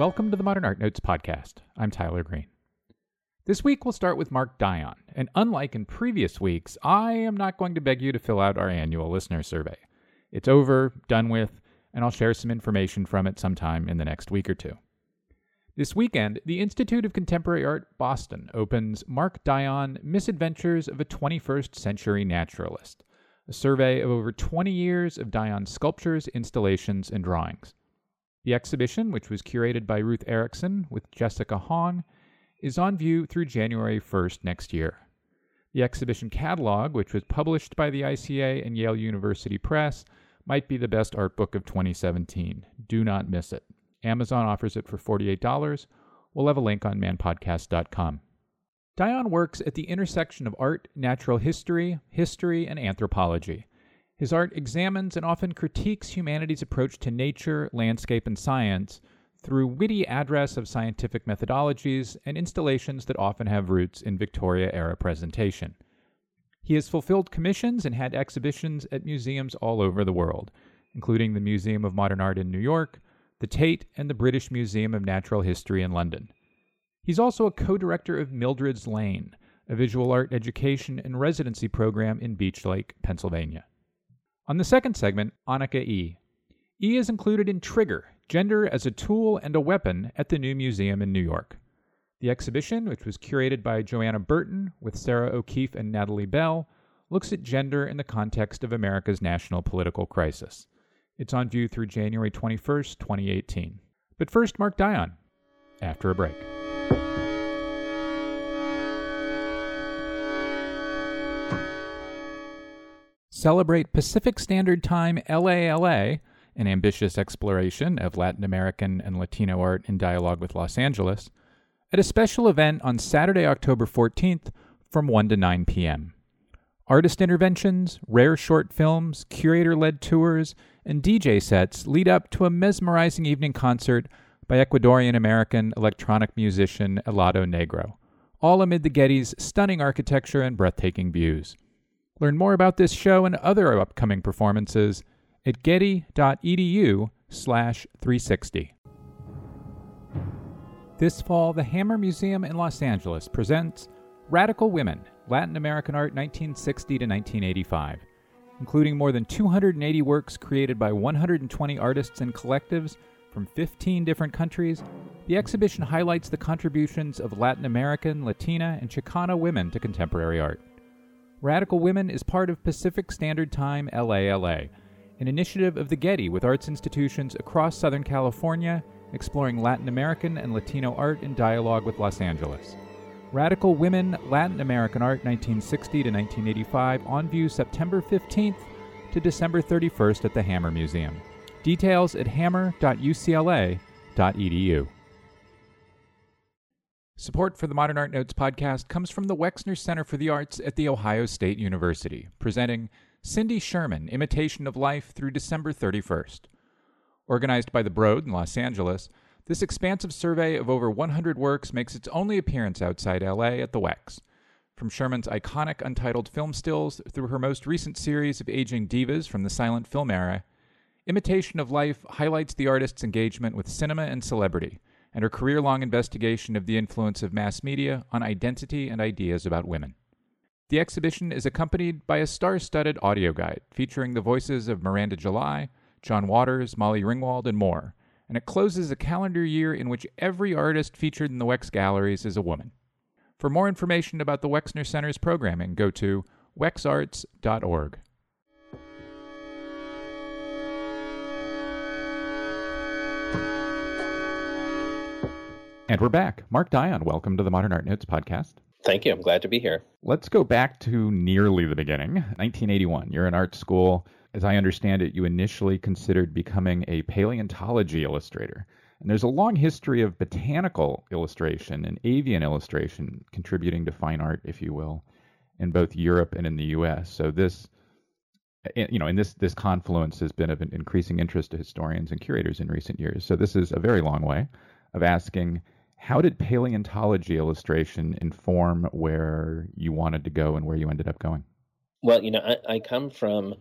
Welcome to the Modern Art Notes podcast. I'm Tyler Green. This week we'll start with Mark Dion, and unlike in previous weeks, I am not going to beg you to fill out our annual listener survey. It's over, done with, and I'll share some information from it sometime in the next week or two. This weekend, the Institute of Contemporary Art Boston opens Mark Dion Misadventures of a 21st Century Naturalist, a survey of over 20 years of Dion's sculptures, installations, and drawings. The exhibition, which was curated by Ruth Erickson with Jessica Hong, is on view through January 1st next year. The exhibition catalog, which was published by the ICA and Yale University Press, might be the best art book of 2017. Do not miss it. Amazon offers it for $48. We'll have a link on manpodcast.com. Dion works at the intersection of art, natural history, history, and anthropology. His art examines and often critiques humanity's approach to nature, landscape, and science through witty address of scientific methodologies and installations that often have roots in Victoria era presentation. He has fulfilled commissions and had exhibitions at museums all over the world, including the Museum of Modern Art in New York, the Tate, and the British Museum of Natural History in London. He's also a co director of Mildred's Lane, a visual art education and residency program in Beach Lake, Pennsylvania. On the second segment, Annika E. E is included in Trigger Gender as a Tool and a Weapon at the New Museum in New York. The exhibition, which was curated by Johanna Burton with Sara O'Keeffe and Natalie Bell, looks at gender in the context of America's national political crisis. It's on view through January 21st, 2018. But first, Mark Dion, after a break. Celebrate Pacific Standard Time LALA, an ambitious exploration of Latin American and Latino art in dialogue with Los Angeles, at a special event on Saturday, October 14th from 1 to 9 p.m. Artist interventions, rare short films, curator led tours, and DJ sets lead up to a mesmerizing evening concert by Ecuadorian American electronic musician Helado Negro, all amid the Getty's stunning architecture and breathtaking views. Learn more about this show and other upcoming performances at getty.edu slash 360. This fall, the Hammer Museum in Los Angeles presents Radical Women, Latin American Art 1960 to 1985, including more than 280 works created by 120 artists and collectives from 15 different countries. The exhibition highlights the contributions of Latin American, Latina, and Chicana women to contemporary art. Radical Women is part of Pacific Standard Time LALA, an initiative of the Getty with arts institutions across Southern California exploring Latin American and Latino art in dialogue with Los Angeles. Radical Women Latin American Art 1960 to 1985 on view September 15th to December 31st at the Hammer Museum. Details at hammer.ucla.edu. Support for the Modern Art Notes podcast comes from the Wexner Center for the Arts at The Ohio State University, presenting Cindy Sherman Imitation of Life through December 31st. Organized by the Broad in Los Angeles, this expansive survey of over 100 works makes its only appearance outside LA at the Wex. From Sherman's iconic untitled film stills through her most recent series of aging divas from the silent film era, Imitation of Life highlights the artist's engagement with cinema and celebrity and her career long investigation of the influence of mass media on identity and ideas about women. The exhibition is accompanied by a star studded audio guide featuring the voices of Miranda July, John Waters, Molly Ringwald, and more, and it closes a calendar year in which every artist featured in the Wex galleries is a woman. For more information about the Wexner Center's programming, go to wexarts.org. And we're back. Mark Dion, welcome to the Modern Art Notes podcast. Thank you. I'm glad to be here. Let's go back to nearly the beginning 1981. You're in art school. As I understand it, you initially considered becoming a paleontology illustrator. And there's a long history of botanical illustration and avian illustration contributing to fine art, if you will, in both Europe and in the U.S. So this, eh, you know, and this this confluence has been of an increasing interest to historians and curators in recent years. So this is a very long way of asking how did paleontology illustration inform where you wanted to go and where you ended up going? Well, you know, I, I come from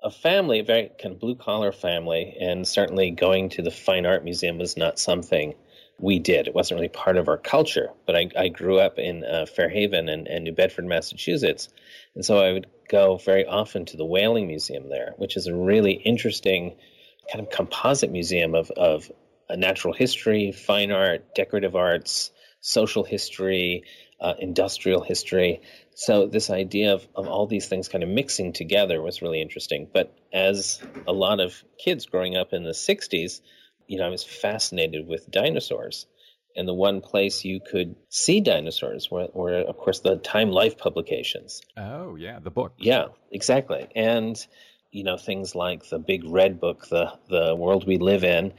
a family, a very kind of blue collar family, and certainly going to the Fine Art Museum was not something we did. It wasn't really part of our culture, but I, I grew up in uh, Fairhaven and, and New Bedford, Massachusetts. And so I would go very often to the Whaling Museum there, which is a really interesting kind of composite museum of, of natural history, fine art, decorative arts, social history, uh, industrial history. So this idea of, of all these things kind of mixing together was really interesting. But as a lot of kids growing up in the 60s, you know, I was fascinated with dinosaurs. And the one place you could see dinosaurs were, were, of course, the Time Life publications. Oh, yeah, the book. Yeah, exactly. And, you know, things like the Big Red Book, the, the World We Live In,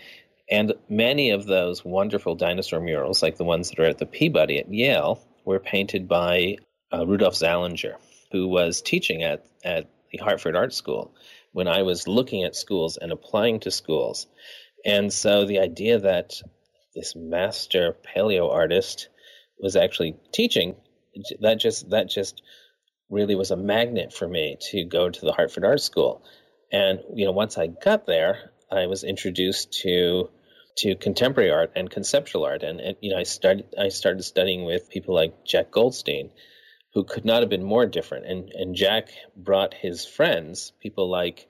many of those wonderful dinosaur murals, like the ones that are at the Peabody at Yale, were painted by uh, Rudolf Zallinger, who was teaching at, at the Hartford Art School when I was looking at schools and applying to schools. And so the idea that this master paleo artist was actually teaching that just that just really was a magnet for me to go to the Hartford Art School. And you know, once I got there, I was introduced to to contemporary art and conceptual art, and, and you know, I started I started studying with people like Jack Goldstein, who could not have been more different. And and Jack brought his friends, people like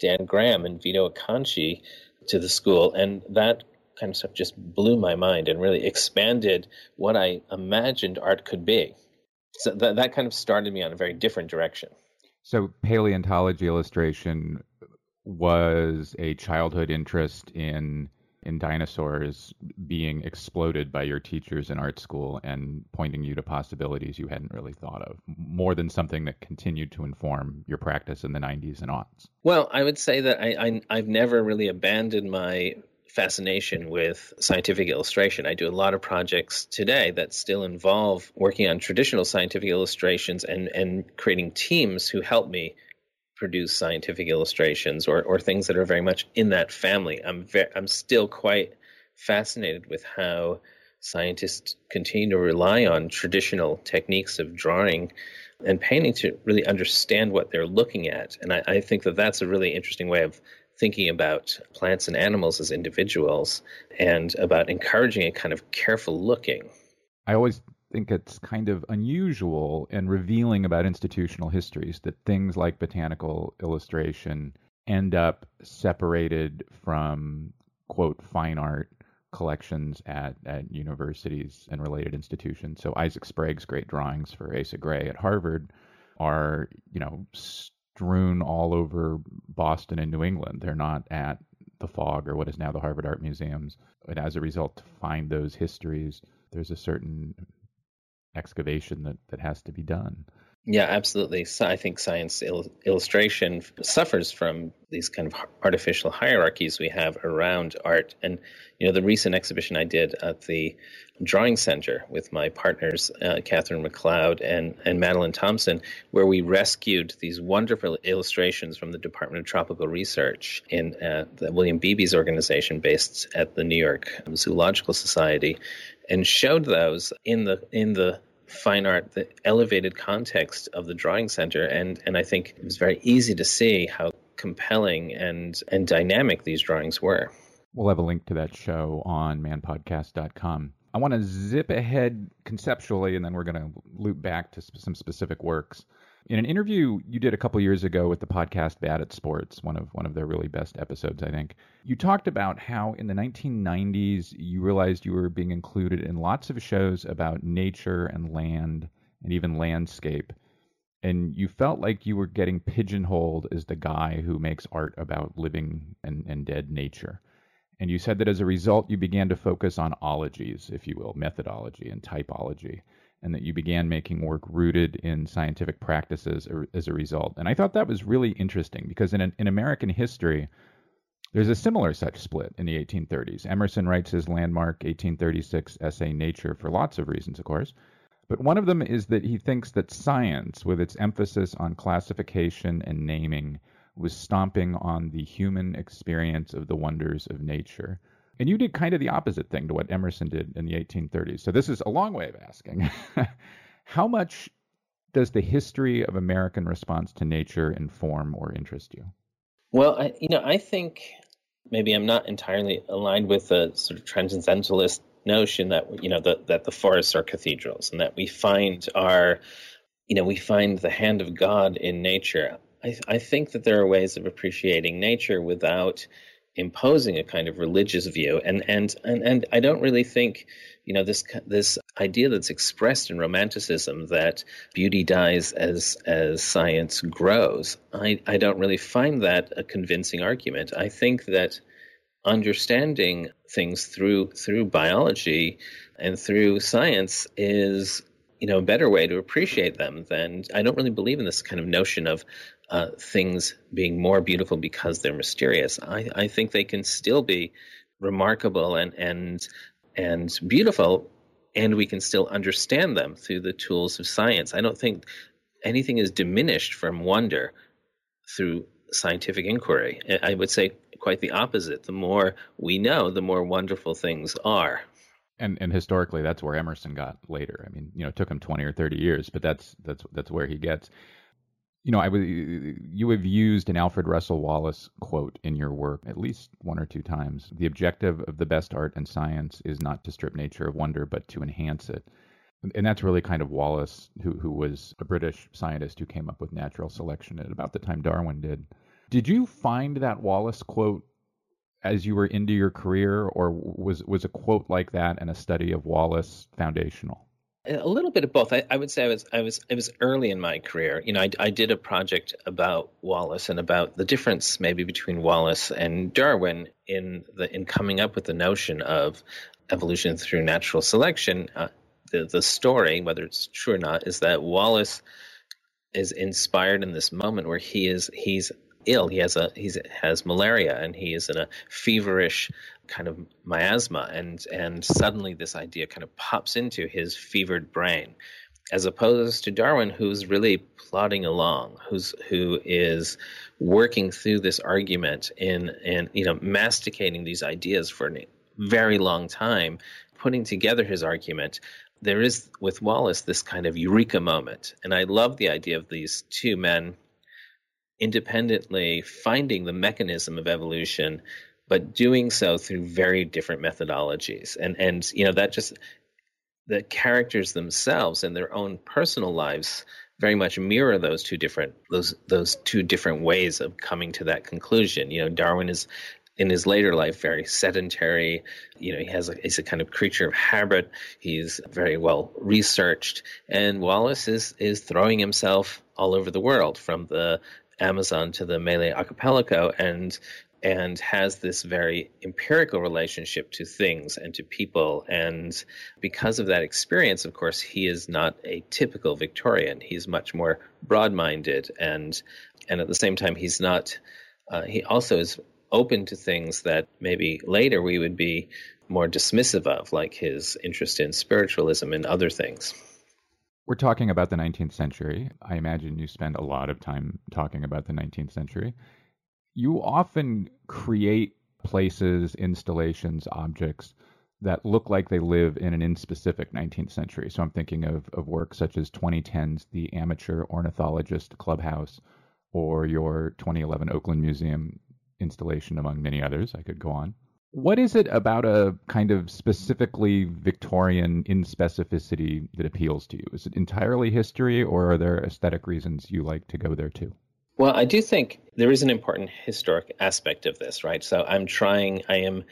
Dan Graham and Vito Acconci, to the school, and that kind of stuff just blew my mind and really expanded what I imagined art could be. So that that kind of started me on a very different direction. So paleontology illustration was a childhood interest in in dinosaurs being exploded by your teachers in art school and pointing you to possibilities you hadn't really thought of, more than something that continued to inform your practice in the 90s and aughts? Well, I would say that I, I, have never really abandoned my fascination with scientific illustration. I do a lot of projects today that still involve working on traditional scientific illustrations and, and creating teams who help me produce scientific illustrations or, or things that are very much in that family. I'm I'm still quite fascinated with how scientists continue to rely on traditional techniques of drawing and painting to really understand what they're looking at. And I, I think that that's a really interesting way of thinking about plants and animals as individuals and about encouraging a kind of careful looking. I always think it's kind of unusual and revealing about institutional histories that things like botanical illustration end up separated from quote fine art collections at, at universities and related institutions. So Isaac Sprague's great drawings for Asa Gray at Harvard are, you know, strewn all over Boston and New England. They're not at the Fogg or what is now the Harvard Art Museums. And as a result, to find those histories, there's a certain excavation that, that has to be done. Yeah, absolutely. So I think science il- illustration suffers from these kind of artificial hierarchies we have around art. And, you know, the recent exhibition I did at the Drawing Center with my partners, uh, Catherine McLeod and, and Madeline Thompson, where we rescued these wonderful illustrations from the Department of Tropical Research in uh, the William Beebe's organization based at the New York Zoological Society and showed those in the in the fine art, the elevated context of the drawing center, and and I think it was very easy to see how compelling and and dynamic these drawings were. We'll have a link to that show on manpodcast.com. I want to zip ahead conceptually, and then we're going to loop back to some specific works. In an interview you did a couple years ago with the podcast Bad at Sports, one of one of their really best episodes, I think, you talked about how in the 1990s you realized you were being included in lots of shows about nature and land and even landscape, and you felt like you were getting pigeonholed as the guy who makes art about living and, and dead nature. And you said that as a result, you began to focus on ologies, if you will, methodology and typology and that you began making work rooted in scientific practices as a result. And I thought that was really interesting because in, in American history, there's a similar such split in the 1830s. Emerson writes his landmark 1836 essay Nature for lots of reasons, of course. But one of them is that he thinks that science, with its emphasis on classification and naming, was stomping on the human experience of the wonders of nature. And you did kind of the opposite thing to what Emerson did in the 1830s. So this is a long way of asking. How much does the history of American response to nature inform or interest you? Well, I, you know, I think maybe I'm not entirely aligned with the sort of transcendentalist notion that you know that that the forests are cathedrals and that we find our you know we find the hand of God in nature. I, I think that there are ways of appreciating nature without imposing a kind of religious view, and and and, and I don't really think you know this this idea that's expressed in romanticism that beauty dies as as science grows. I I don't really find that a convincing argument. I think that understanding things through through biology and through science is you know a better way to appreciate them than I don't really believe in this kind of notion of uh, things being more beautiful because they're mysterious. I, I think they can still be remarkable and and and beautiful, and we can still understand them through the tools of science. I don't think anything is diminished from wonder through scientific inquiry. I would say quite the opposite. The more we know, the more wonderful things are. And and historically, that's where Emerson got later. I mean, you know, it took him twenty or thirty years, but that's that's that's where he gets. You know, I would you have used an Alfred Russel Wallace quote in your work at least one or two times. The objective of the best art and science is not to strip nature of wonder, but to enhance it. And that's really kind of Wallace, who who was a British scientist who came up with natural selection at about the time Darwin did. Did you find that Wallace quote as you were into your career, or was was a quote like that and a study of Wallace foundational? A little bit of both. I, I, would say I was I was I was early in my career. You know, I, I did a project about Wallace and about the difference maybe between Wallace and Darwin in the in coming up with the notion of evolution through natural selection. Uh, the the story, whether it's true or not, is that Wallace is inspired in this moment where he is he's ill. He has a he's has malaria and he is in a feverish kind of miasma and and suddenly this idea kind of pops into his fevered brain as opposed to Darwin who's really plodding along who's who is working through this argument in in you know masticating these ideas for a very long time putting together his argument. There is with Wallace this kind of eureka moment and I love the idea of these two men independently finding the mechanism of evolution, but doing so through very different methodologies. And and you know that just the characters themselves and their own personal lives very much mirror those two different those those two different ways of coming to that conclusion. You know, Darwin is in his later life very sedentary. You know, he has a, he's a kind of creature of habit. He's very well researched, and Wallace is is throwing himself all over the world from the Amazon to the Malay archipelago and and has this very empirical relationship to things and to people. And because of that experience, of course, he is not a typical Victorian. He's much more broad minded and and at the same time he's not uh, he also is open to things that maybe later we would be more dismissive of, like his interest in spiritualism and other things. We're talking about the 19th century. I imagine you spend a lot of time talking about the 19th century. You often create places, installations, objects that look like they live in an inspecific 19th century. So I'm thinking of, of work such as 2010's The Amateur Ornithologist Clubhouse or your 2011 Oakland Museum installation, among many others. I could go on. What is it about a kind of specifically Victorian inspecificity that appeals to you? Is it entirely history, or are there aesthetic reasons you like to go there too? Well, I do think there is an important historic aspect of this, right? So I'm trying, I am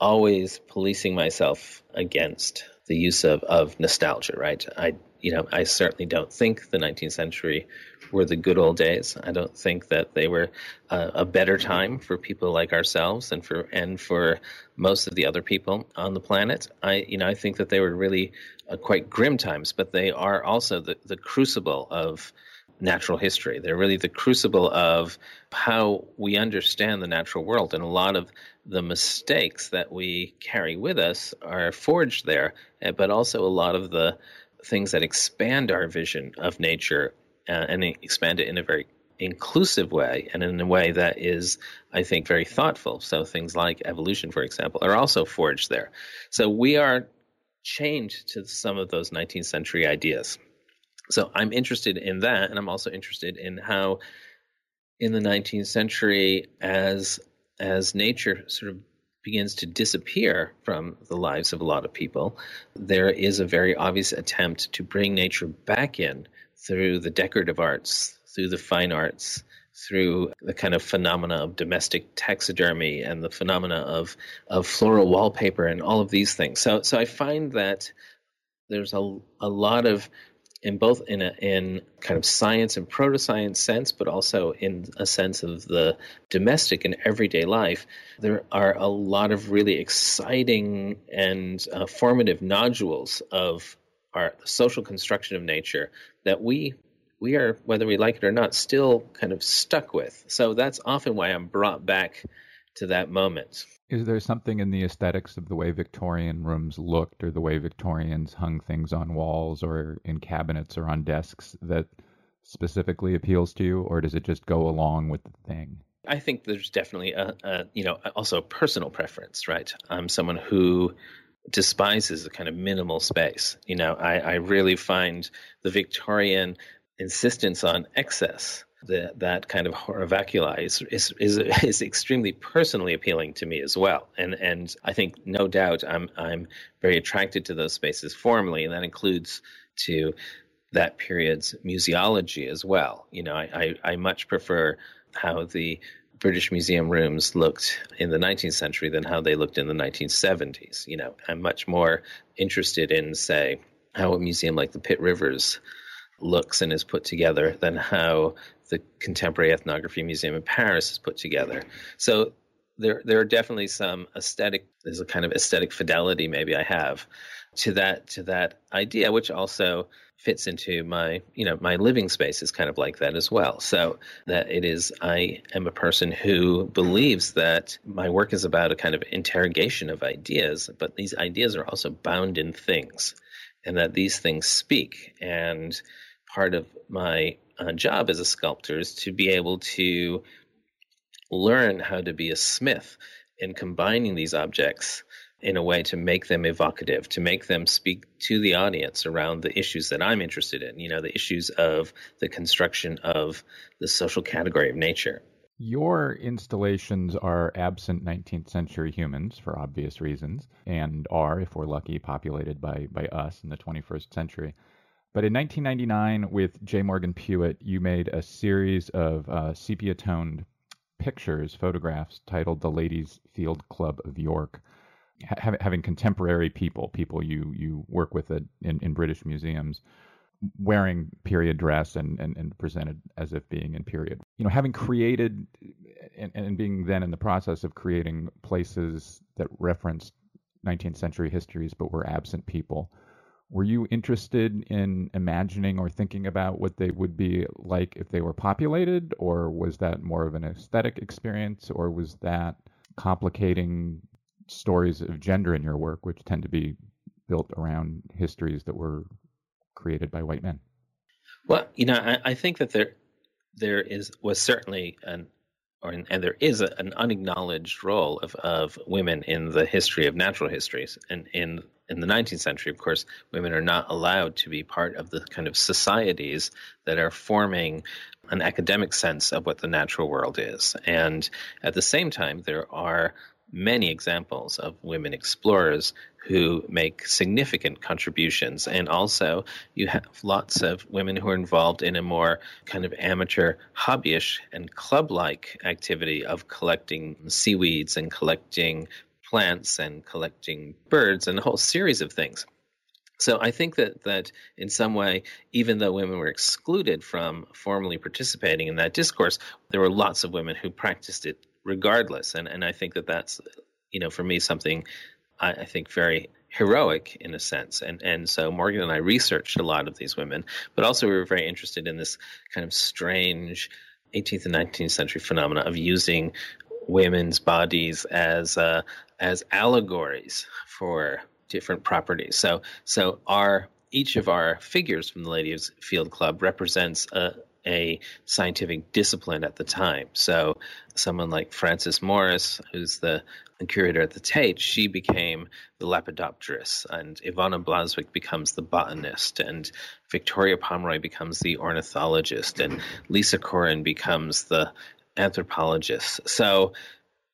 always policing myself against the use of, of nostalgia, right? I, you know, I certainly don't think the 19th century were the good old days. I don't think that they were uh, a better time for people like ourselves and for and for most of the other people on the planet. I you know I think that they were really uh, quite grim times, but they are also the the crucible of natural history. They're really the crucible of how we understand the natural world, and a lot of the mistakes that we carry with us are forged there, eh, but also a lot of the things that expand our vision of nature uh, and expand it in a very inclusive way and in a way that is, I think, very thoughtful. So things like evolution, for example, are also forged there. So we are chained to some of those 19th century ideas. So I'm interested in that, and I'm also interested in how, in the 19th century, as as nature sort of begins to disappear from the lives of a lot of people, there is a very obvious attempt to bring nature back in through the decorative arts, through the fine arts, through the kind of phenomena of domestic taxidermy and the phenomena of of floral wallpaper and all of these things. So so I find that there's a a lot of in both in a in kind of science and proto science sense, but also in a sense of the domestic and everyday life, there are a lot of really exciting and uh, formative nodules of our social construction of nature that we we are whether we like it or not still kind of stuck with. So that's often why I'm brought back to that moment. Is there something in the aesthetics of the way Victorian rooms looked or the way Victorians hung things on walls or in cabinets or on desks that specifically appeals to you, or does it just go along with the thing? I think there's definitely a, a you know also a personal preference, right? I'm someone who despises the kind of minimal space. You know, I, I really find the Victorian insistence on excess the, that kind of horror vacui is, is, is is extremely personally appealing to me as well, and and I think no doubt I'm I'm very attracted to those spaces formally, and that includes to that period's museology as well. You know, I, I, I much prefer how the British Museum rooms looked in the 19th century than how they looked in the 1970s. You know, I'm much more interested in, say, how a museum like the Pitt Rivers looks and is put together than how the Contemporary Ethnography Museum in Paris is put together. So there there are definitely some aesthetic there's a kind of aesthetic fidelity maybe I have to that to that idea, which also fits into my you know my living space is kind of like that as well. So that it is I am a person who believes that my work is about a kind of interrogation of ideas, but these ideas are also bound in things, and that these things speak and part of my uh, job as a sculptor is to be able to learn how to be a smith in combining these objects in a way to make them evocative, to make them speak to the audience around the issues that I'm interested in, you know, the issues of the construction of the social category of nature. Your installations are absent 19th century humans for obvious reasons, and are, if we're lucky, populated by, by us in the 21st century. But in 1999, with J. Morgan Puett, you made a series of uh, sepia toned pictures, photographs titled The Ladies Field Club of York, ha- having contemporary people, people you, you work with in, in British museums, wearing period dress and, and, and presented as if being in period. You know, having created and, and being then in the process of creating places that referenced 19th century histories but were absent people were you interested in imagining or thinking about what they would be like if they were populated, or was that more of an aesthetic experience, or was that complicating stories of gender in your work, which tend to be built around histories that were created by white men? Well, you know, I, I think that there there is was certainly an or and there is a, an unacknowledged role of, of women in the history of natural histories and in in the 19th century, of course, women are not allowed to be part of the kind of societies that are forming an academic sense of what the natural world is. And at the same time, there are many examples of women explorers who make significant contributions. And also, you have lots of women who are involved in a more kind of amateur, hobbyish, and club like activity of collecting seaweeds and collecting plants and collecting birds and a whole series of things. So I think that that in some way, even though women were excluded from formally participating in that discourse, there were lots of women who practiced it regardless. And and I think that that's you know for me something I, I think very heroic in a sense. And and so Morgan and I researched a lot of these women, but also we were very interested in this kind of strange 18th and 19th century phenomena of using women's bodies as uh, as allegories for different properties. So so our each of our figures from the Ladies Field Club represents a, a scientific discipline at the time. So someone like Frances Morris, who's the curator at the Tate, she became the lepidopterist, and Iwona Blazwick becomes the botanist, and Victoria Pomery becomes the ornithologist, and Lisa Corrin becomes the anthropologist. So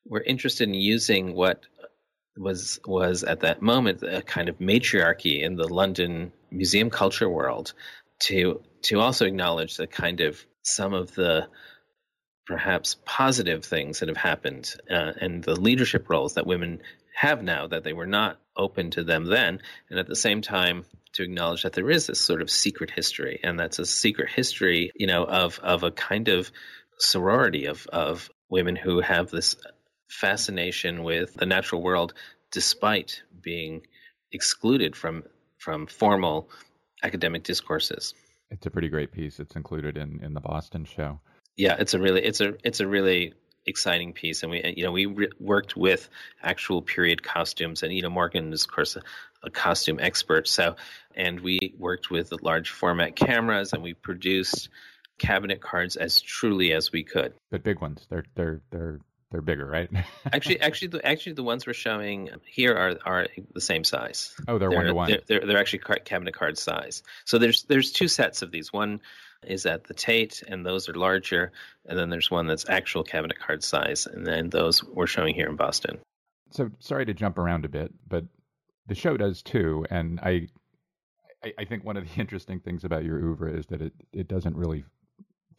we're interested in using what was was at that moment a kind of matriarchy in the London museum culture world to to also acknowledge the kind of some of the perhaps positive things that have happened uh, and the leadership roles that women have now that they were not open to them then and at the same time to acknowledge that there is this sort of secret history and that's a secret history you know of of a kind of sorority of of women who have this fascination with the natural world despite being excluded from from formal academic discourses. It's a pretty great piece. It's included in in the Boston show. Yeah, it's a really it's a it's a really exciting piece and we you know we re- worked with actual period costumes and you know Morgan is of course a, a, costume expert so and we worked with large format cameras and we produced cabinet cards as truly as we could but big ones they're they're they're they're bigger, right? actually, actually, the, actually, the ones we're showing here are are the same size. Oh, they're one to one. They're they're actually cabinet card size. So there's there's two sets of these. One is at the Tate, and those are larger, and then there's one that's actual cabinet card size, and then those we're showing here in Boston. So sorry to jump around a bit, but the show does too, and I I, think one of the interesting things about your oeuvre is that it, it doesn't really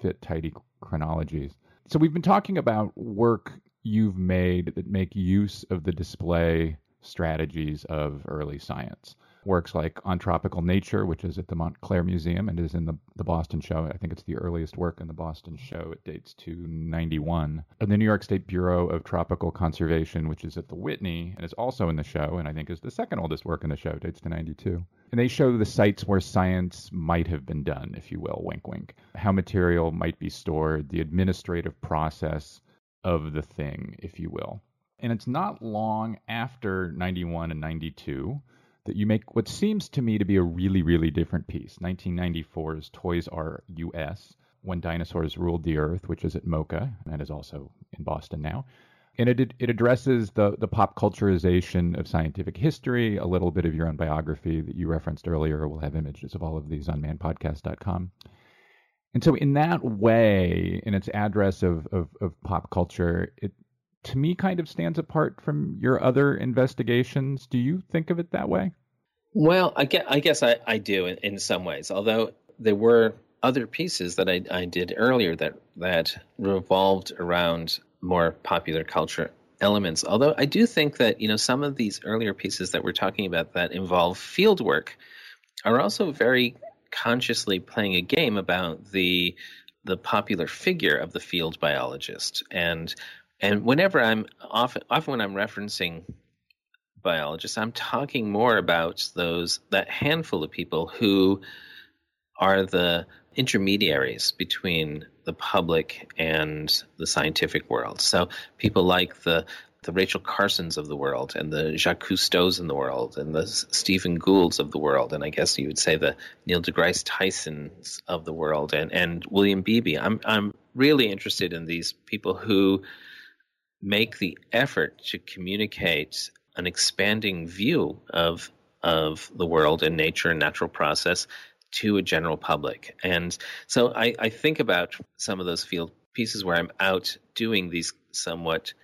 fit tidy chronologies. So we've been talking about work you've made that make use of the display strategies of early science. Works like On Tropical Nature, which is at the Montclair Museum and is in the, the Boston show. I think it's the earliest work in the Boston show. It dates to 91. And the New York State Bureau of Tropical Conservation, which is at the Whitney and is also in the show, and I think is the second oldest work in the show, dates to 92. And they show the sites where science might have been done, if you will, wink wink, how material might be stored, the administrative process of the thing, if you will. And it's not long after 91 and 92 that you make what seems to me to be a really, really different piece 1994's Toys R US, When Dinosaurs Ruled the Earth, which is at MoCA and is also in Boston now. And it, it addresses the, the pop culturization of scientific history, a little bit of your own biography that you referenced earlier. We'll have images of all of these on manpodcast.com. And so, in that way, in its address of, of, of pop culture, it to me kind of stands apart from your other investigations. Do you think of it that way? Well, I guess I, guess I, I do in, in some ways, although there were other pieces that I, I did earlier that, that revolved around more popular culture elements. Although I do think that, you know, some of these earlier pieces that we're talking about that involve field work are also very consciously playing a game about the the popular figure of the field biologist and and whenever I'm often often when I'm referencing biologists, I'm talking more about those that handful of people who are the intermediaries between the public and the scientific world. So people like the the Rachel Carsons of the world and the Jacques Cousteaus in the world and the Stephen Goulds of the world and I guess you would say the Neil deGrasse Tysons of the world and, and William Beebe. I'm I'm really interested in these people who make the effort to communicate an expanding view of of the world and nature and natural process to a general public. And so I, I think about some of those field pieces where I'm out doing these somewhat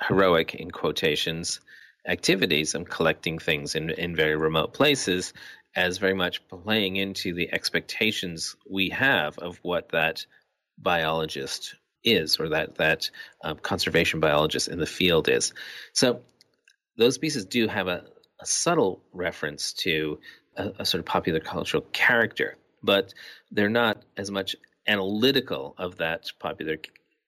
heroic in quotations activities. I'm collecting things in, in very remote places as very much playing into the expectations we have of what that biologist is or that that um, conservation biologist in the field is. So those pieces do have a, a subtle reference to a, a, sort of popular cultural character, but they're not as much analytical of that popular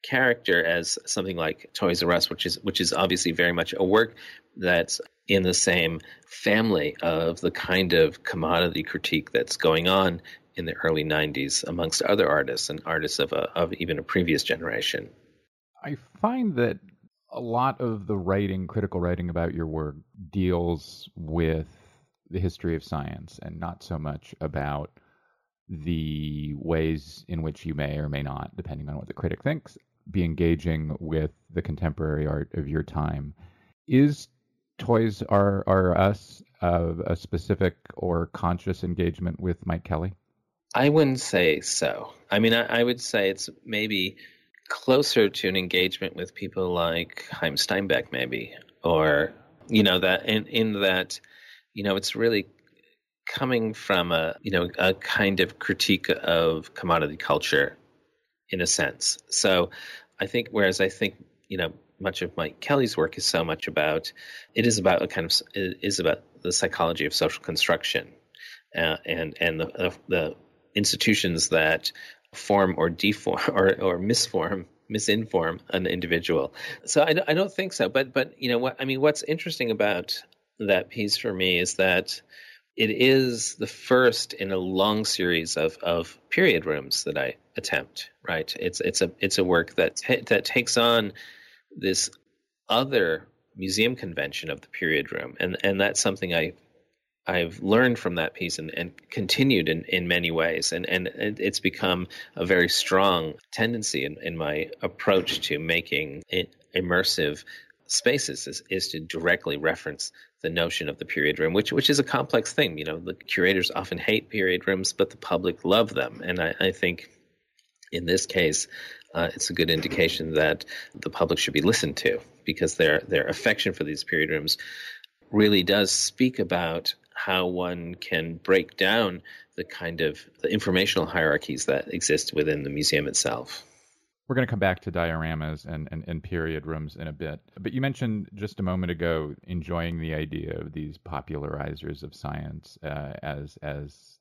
character as something like Toys R Us, which is which is obviously very much a work that's in the same family of the kind of commodity critique that's going on in the early 90s amongst other artists and artists of, a, of even a previous generation. I find that a lot of the writing, critical writing about your work, deals with the history of science and not so much about the ways in which you may or may not, depending on what the critic thinks, be engaging with the contemporary art of your time. Is Toys R, R Us uh, a specific or conscious engagement with Mike Kelley? I wouldn't say so. I mean, I, I, would say it's maybe closer to an engagement with people like Haim Steinbach, maybe, or You know that in in that, you know, it's really coming from a you know a kind of critique of commodity culture, in a sense. So, I think whereas I think you know much of Mike Kelley's work is so much about it is about a kind of it is about the psychology of social construction, uh, and and the the institutions that form or deform or or misform misinform an individual. So I, I don't think so. But but you know what I mean. What's interesting about that piece for me is that it is the first in a long series of, of period rooms that I attempt. Right? It's it's a it's a work that t- that takes on this other museum convention of the period room, and and that's something I I've learned from that piece and, and continued in, in many ways. And, and it's become a very strong tendency in, in my approach to making immersive spaces is, is to directly reference the notion of the period room, which which is a complex thing. You know, the curators often hate period rooms, but the public love them. And I, I think in this case, uh, it's a good indication that the public should be listened to because their their affection for these period rooms really does speak about how one can break down the kind of the informational hierarchies that exist within the museum itself. We're going to come back to dioramas and, and, and, period rooms in a bit. But you mentioned just a moment ago enjoying the idea of these popularizers of science uh, as as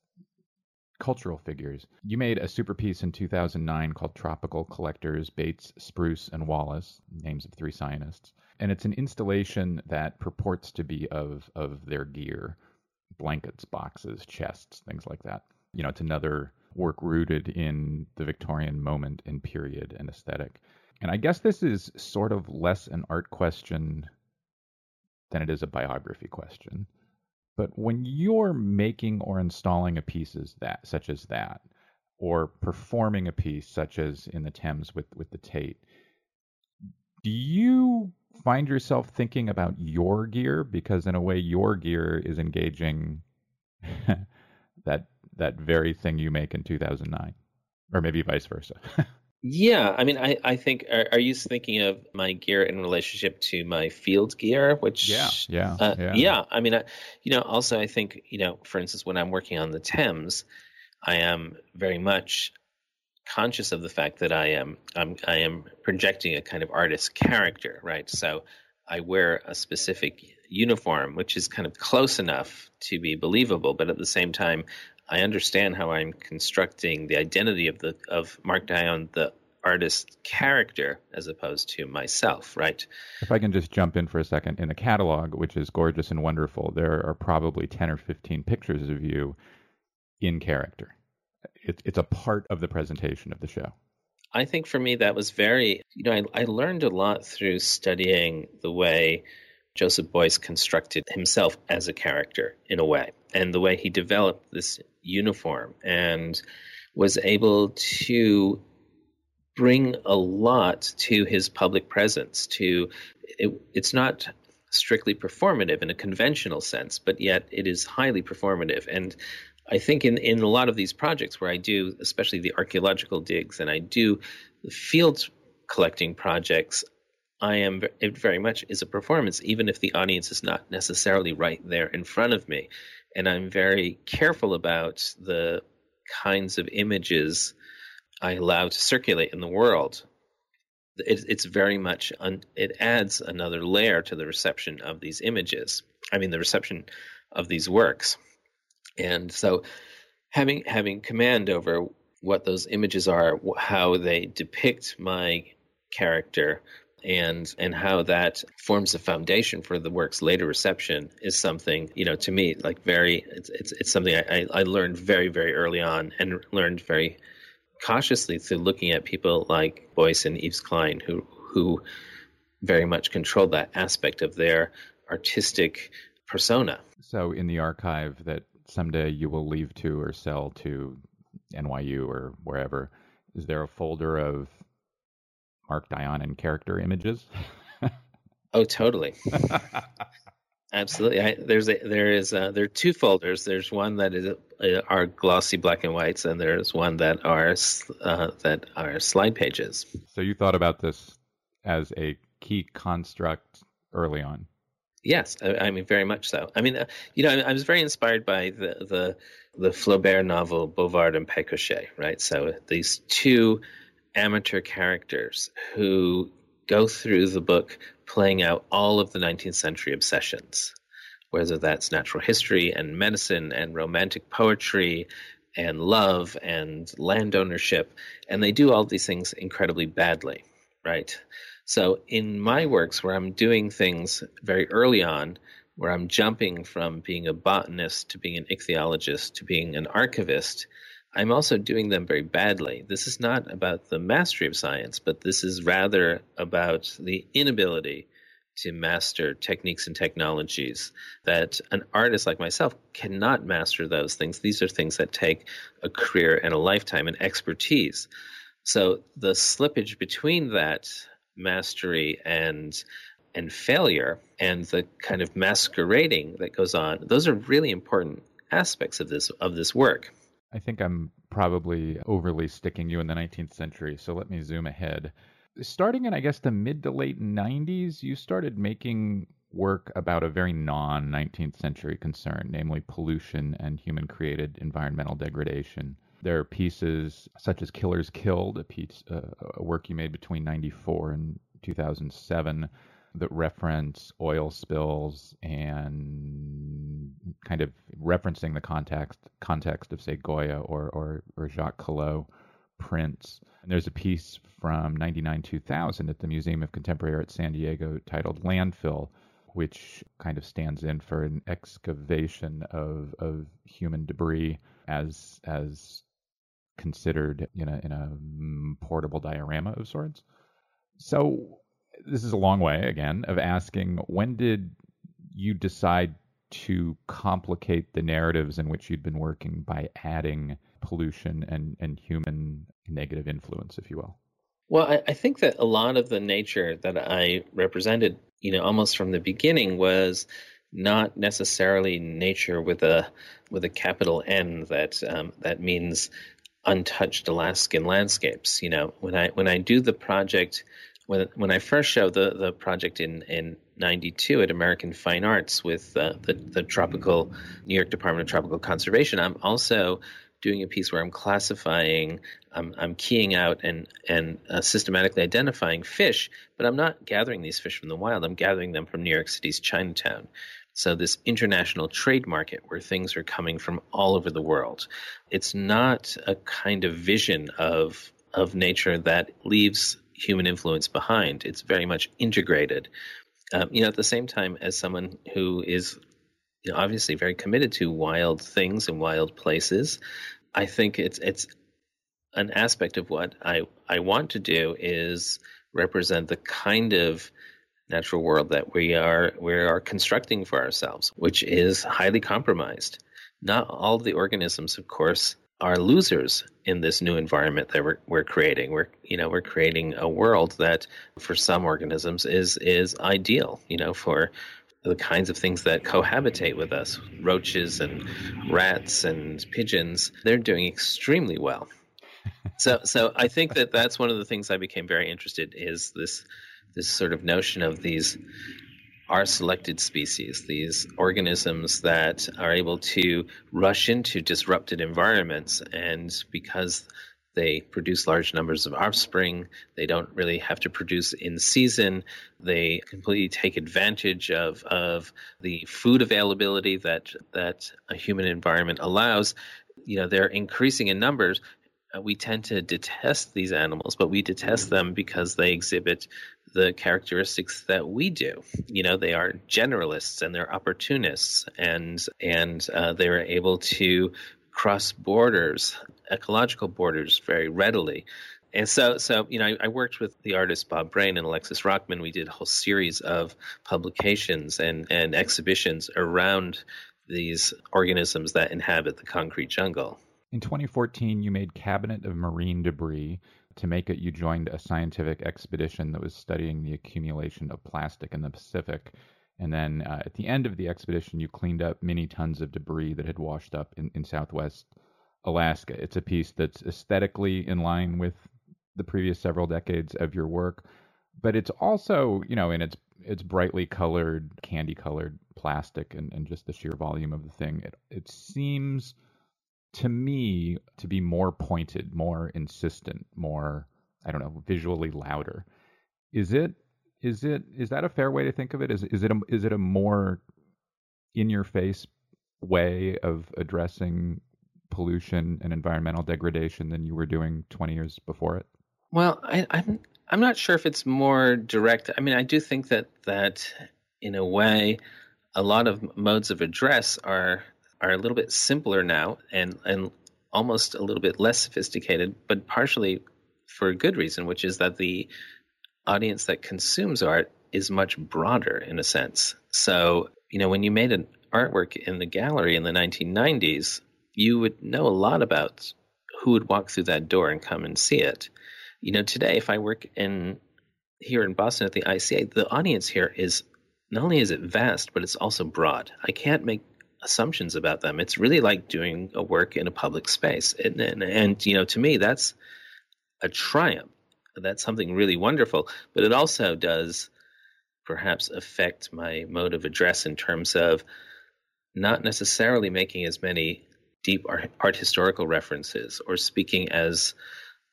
cultural figures. You made a super piece in 2009 called Tropical Collectors Bates, Spruce, and Wallace, names of three scientists. And it's an installation that purports to be of, of their gear blankets, boxes, chests, things like that. You know, it's another work rooted in the Victorian moment and period and aesthetic. And I guess this is sort of less an art question than it is a biography question. But when you're making or installing a piece as that, such as that, or performing a piece such as in the Thames with, with the Tate, do you find yourself thinking about your gear because in a way your gear is engaging that that very thing you make in 2009 or maybe vice versa yeah i mean i, I think are, are, you thinking of my gear in relationship to my field gear which yeah yeah uh, yeah. yeah i mean I, you know also i think you know for instance when i'm working on the thames i am very much conscious of the fact that I am I'm, I am projecting a kind of artist character, right? So I wear a specific uniform, which is kind of close enough to be believable, but at the same time, I understand how I'm constructing the identity of the of Mark Dion, the artist character, as opposed to myself, right? If I can just jump in for a second, in the catalog, which is gorgeous and wonderful, there are probably ten or fifteen pictures of you in character it, it's a part of the presentation of the show. I think for me that was very, you know, I, I learned a lot through studying the way Joseph Beuys constructed himself as a character in a way, and the way he developed this uniform and was able to bring a lot to his public presence. To it, it's not strictly performative in a conventional sense, but yet it is highly performative. And I think in, in a lot of these projects where I do, especially the archaeological digs, and I do field collecting projects, I am it very much is a performance, even if the audience is not necessarily right there in front of me. And I'm very careful about the kinds of images I allow to circulate in the world. It, it's very much un, it adds another layer to the reception of these images. I mean, the reception of these works. And so having having command over what those images are, how they depict my character, and and how that forms the foundation for the work's later reception is something you know to me like very it's it's, it's something I, I learned very very early on and learned very cautiously through looking at people like Beuys and Yves Klein who who very much controlled that aspect of their artistic persona. So in the archive that someday you will leave to or sell to NYU or wherever, is there a folder of Mark Dion and character images? oh, totally. Absolutely. I, there's a, there is a, there are two folders. There's one that is uh, are glossy black and whites, and there's one that are uh, that are slide pages. So you thought about this as a key construct early on. Yes, I, I mean very much so. I mean, uh, you know, I, I, was very inspired by the the the Flaubert novel Bouvard and Pécuchet, right? So these two amateur characters who go through the book playing out all of the 19th century obsessions, whether that's natural history and medicine and romantic poetry and love and land ownership. And they do all these things incredibly badly, right? So in my works, where I'm doing things very early on, where I'm jumping from being a botanist to being an ichthyologist to being an archivist, I'm also doing them very badly. This is not about the mastery of science, but this is rather about the inability to master techniques and technologies that an artist like myself cannot master those things. These are things that take a career and a lifetime and expertise. So the slippage between that mastery and and failure and the kind of masquerading that goes on, those are really important aspects of this of this work. I think I'm probably overly sticking you in the 19th century, so let me zoom ahead. Starting in, I guess, the mid to late 90s, you started making work about a very non 19th century concern, namely pollution and human created environmental degradation. There are pieces such as Killers Killed, a piece, uh, a work you made between 94 and 2007 that reference oil spills and kind of referencing the context context of say Goya or or, or Jacques Callot prints. And there's a piece from 99 2000 at the Museum of Contemporary Art San Diego titled Landfill, which kind of stands in for an excavation of of human debris as as considered in a in a mm, portable diorama of sorts. So this is a long way again of asking when did you decide to complicate the narratives in which you'd been working by adding pollution and, and human negative influence, if you will? Well, I, I think that a lot of the nature that I represented, you know, almost from the beginning was not necessarily nature with a with a capital N that um, that means untouched Alaskan landscapes. You know, when I when I do the project when when I first showed the the project in in '92 at American Fine Arts with uh, the the tropical New York Department of Tropical Conservation, I'm also doing a piece where I'm classifying, I'm, I'm keying out and and uh, systematically identifying fish, but I'm not gathering these fish from the wild. I'm gathering them from New York City's Chinatown. So this international trade market where things are coming from all over the world. It's not a kind of vision of of nature that leaves human influence behind. It's very much integrated. Um, you know, at the same time as someone who is you know, obviously very committed to wild things and wild places, I think it's it's an aspect of what I I want to do is represent the kind of natural world that we are we are constructing for ourselves, which is highly compromised. Not all the organisms, of course, are losers in this new environment that we're we're creating. We're you know we're creating a world that for some organisms is is ideal. You know for the kinds of things that cohabitate with us, roaches and rats and pigeons, they're doing extremely well. so so I think that that's one of the things I became very interested is this this sort of notion of these are selected species, these organisms that are able to rush into disrupted environments. And because they produce large numbers of offspring, they don't really have to produce in season. They completely take advantage of, of the food availability that, that a human environment allows. You know, they're increasing in numbers, we tend to detest these animals, but we detest them because they exhibit the characteristics that we do. You know, they are generalists and they're opportunists, and and uh, they are able to cross borders, ecological borders, very readily. And so, so you know, I, I, worked with the artists Bob Brain and Alexis Rockman. We did a whole series of publications and, and exhibitions around these organisms that inhabit the concrete jungle. In 2014, you made Cabinet of Marine Debris. To make it, you joined a scientific expedition that was studying the accumulation of plastic in the Pacific. And then uh, at the end of the expedition, you cleaned up many tons of debris that had washed up in, in southwest Alaska. It's a piece that's aesthetically in line with the previous several decades of your work, but it's also you know in its it's brightly colored, candy colored plastic, and, and just the sheer volume of the thing. It it seems to me to be more pointed, more insistent, more I don't know, visually louder. Is it is it is that a fair way to think of it? Is is it a, is it a more in your face way of addressing pollution and environmental degradation than you were doing 20 years before it? Well, I, I'm I'm not sure if it's more direct. I mean, I do think that that in a way, a lot of modes of address are are a little bit simpler now and and almost a little bit less sophisticated, but partially for a good reason, which is that the audience that consumes art is much broader in a sense. So, you know, when you made an artwork in the gallery in the 1990s, you would know a lot about who would walk through that door and come and see it. You know, today, if I work in here in Boston at the ICA, the audience here is not only is it vast, but it's also broad. I can't make assumptions about them. It's really like doing a work in a public space, and, and, and you know, to me, that's a triumph. That's something really wonderful. But it also does perhaps affect my mode of address in terms of not necessarily making as many deep art, art historical references or speaking as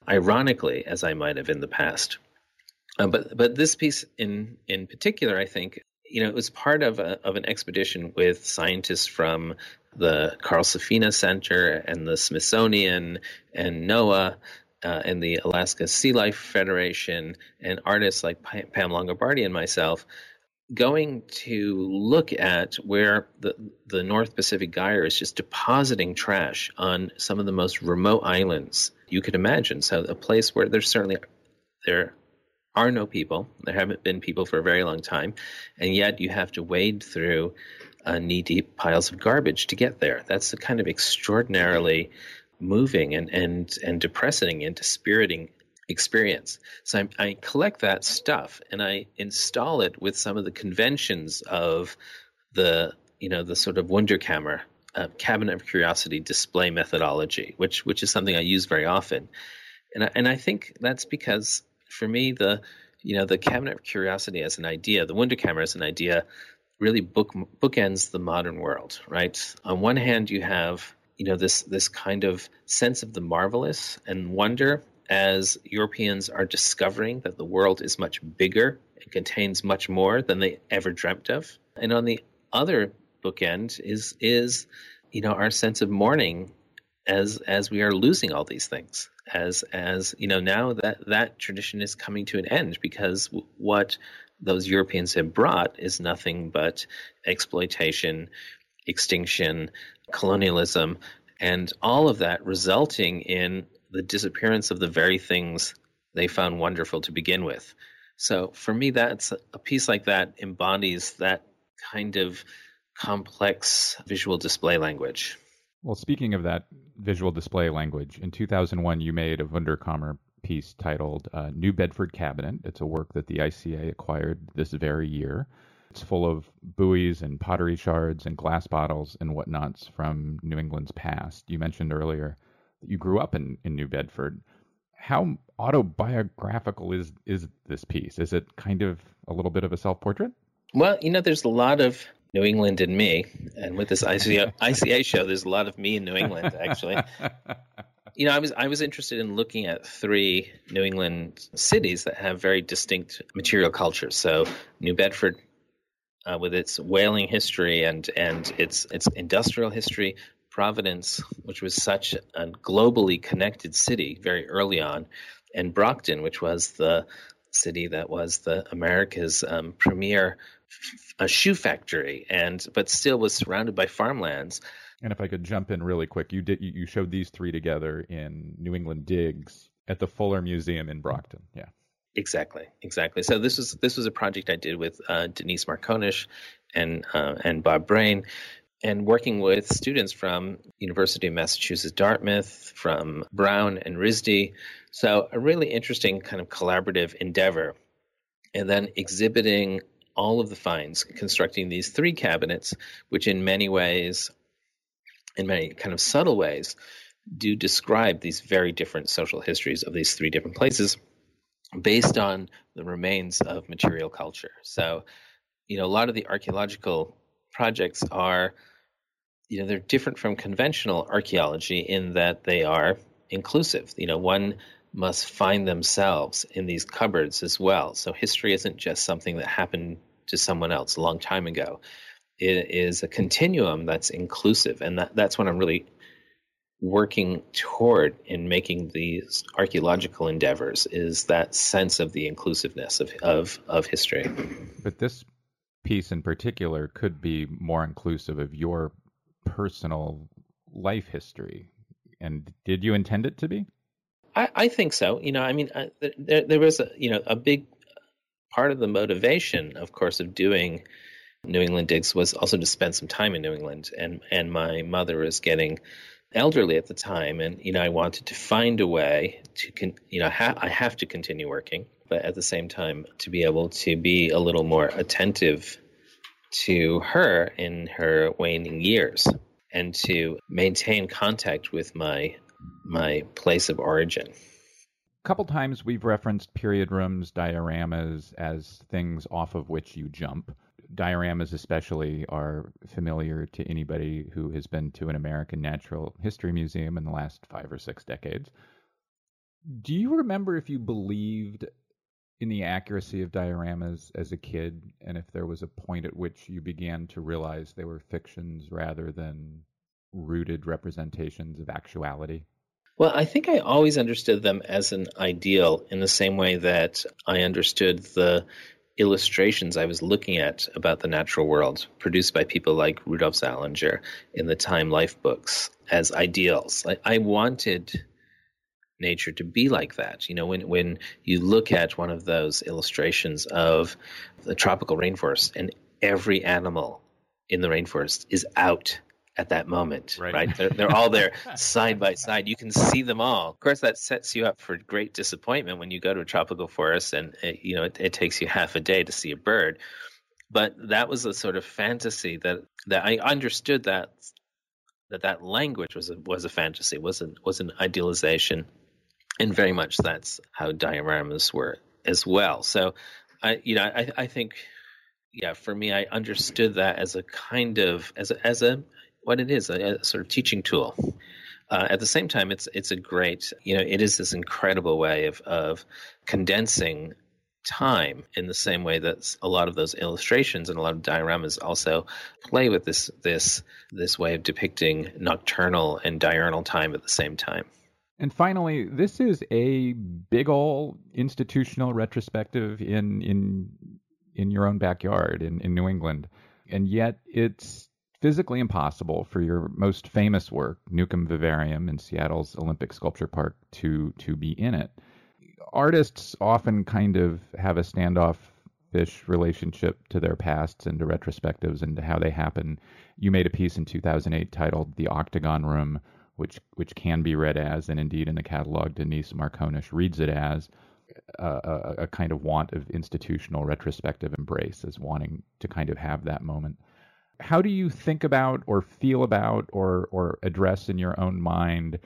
ironically as I might have in the past. Uh, but but this piece in in particular, I think, you know, it was part of a, of an expedition with scientists from the Carl Safina Center and the Smithsonian and NOAA uh, and the Alaska Sea Life Federation and artists like Pam Longobardi and myself going to look at where the, the North Pacific Gyre is just depositing trash on some of the most remote islands you could imagine. So a place where there's certainly there are no people. There haven't been people for a very long time, and yet you have to wade through uh, knee-deep piles of garbage to get there. That's a kind of extraordinarily moving and and and depressing and dispiriting experience. So I, I, collect that stuff and I install it with some of the conventions of the you know the sort of Wunderkammer uh, cabinet of curiosity display methodology, which which is something I use very often, and I, and I think that's because for me the you know the cabinet of curiosity as an idea, the Wunderkammer as an idea, really book bookends the modern world. Right. On one hand, you have you know this this kind of sense of the marvelous and wonder as Europeans are discovering that the world is much bigger and contains much more than they ever dreamt of. And on the other bookend is is you know our sense of mourning as as we are losing all these things as as you know now that that tradition is coming to an end because what those Europeans have brought is nothing but exploitation, extinction, colonialism, and all of that resulting in the disappearance of the very things they found wonderful to begin with. So for me, that's a piece like that embodies that kind of complex visual display language. Well, speaking of that visual display language, in 2001 you made a Wunderkammer piece titled uh, New Bedford Cabinet. It's a work that the ICA acquired this very year. It's full of buoys and pottery shards and glass bottles and whatnots from New England's past. You mentioned earlier that you grew up in, in New Bedford. How autobiographical is is this piece? Is it kind of a little bit of a self portrait? Well, you know, there's a lot of New England and me, and with this ICA, ICA show, there's a lot of me in New England actually. you know, I was I was interested in looking at three New England cities that have very distinct material cultures. So New Bedford, uh, with its whaling history and and its its industrial history, Providence, which was such a globally connected city very early on, and Brockton, which was the city that was the America's um, premier a shoe factory, and but still was surrounded by farmlands. And if I could jump in really quick, you did you showed these three together in New England Digs at the Fuller Museum in Brockton. Yeah. Exactly, exactly. So this was this was a project I did with uh, Denise Markonish and uh, and Bob Brain, and working with students from University of Massachusetts Dartmouth, from Brown and RISD. So a really interesting kind of collaborative endeavor. And then exhibiting all of the finds, constructing these three cabinets, which in many ways, in many kind of subtle ways, do describe these very different social histories of these three different places. based on the remains of material culture. So, you know, a lot of the archaeological projects are, you know, they're different from conventional archaeology in that they are inclusive. You know, one must find themselves in these cupboards as well. So history isn't just something that happened to someone else a long time ago. It is a continuum that's inclusive, and that, that's what I'm really working toward in making these archaeological endeavors is that sense of the inclusiveness of, of, of history. But this piece in particular could be more inclusive of your personal life history. And did you intend it to be? I, I think so. You know, I mean, I, there, there was a, you know a big part of the motivation, of course, of doing New England Digs was also to spend some time in New England, and and my mother was getting elderly at the time, and you know I wanted to find a way to con- you know ha- I have to continue working, but at the same time to be able to be a little more attentive to her in her waning years, and to maintain contact with my my place of origin. A couple times we've referenced period rooms, dioramas as things off of which you jump. Dioramas, especially, are familiar to anybody who has been to an American Natural History Museum in the last five or six decades. Do you remember if you believed in the accuracy of dioramas as a kid, and if there was a point at which you began to realize they were fictions rather than rooted representations of actuality? Well, I think I always understood them as an ideal in the same way that I understood the illustrations I was looking at about the natural world produced by people like Rudolf Zallinger in the Time Life books as ideals. I, I wanted nature to be like that. You know, when when you look at one of those illustrations of the tropical rainforest and every animal in the rainforest is out at that moment, right? right? They're, they're all there side by side. You can see them all. Of course, that sets you up for great disappointment when you go to a tropical forest and it, you know it, it takes you half a day to see a bird. But that was a sort of fantasy that that I understood that that that language was a, was a fantasy, was an was an idealization, and very much that's how dioramas were as well. So, I you know I I think yeah, for me, I understood that as a kind of as a, as a what it is a, a sort of teaching tool. Uh, at the same time, it's it's a great you know it is this incredible way of of condensing time in the same way that a lot of those illustrations and a lot of dioramas also play with this this this way of depicting nocturnal and diurnal time at the same time. And finally, this is a big ol' institutional retrospective in in in your own backyard in, in New England. And yet it's physically impossible for your most famous work, Neukom Vivarium in Seattle's Olympic Sculpture Park, to to be in it. Artists often kind of have a standoffish relationship to their pasts and to retrospectives and to how they happen. You made a piece in 2008 titled "The Octagon Room," which which can be read as, and indeed in the catalog, Denise Markonish reads it as. a, a kind of want of institutional retrospective embrace, as wanting to kind of have that moment how do you think about or feel about or or address in your own mind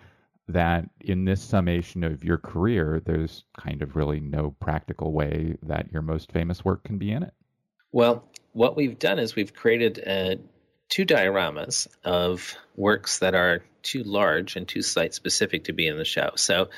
that in this summation of your career there's kind of really no practical way that your most famous work can be in it? Well what we've done is we've created uh, two dioramas of works that are too large and too site specific to be in the show. So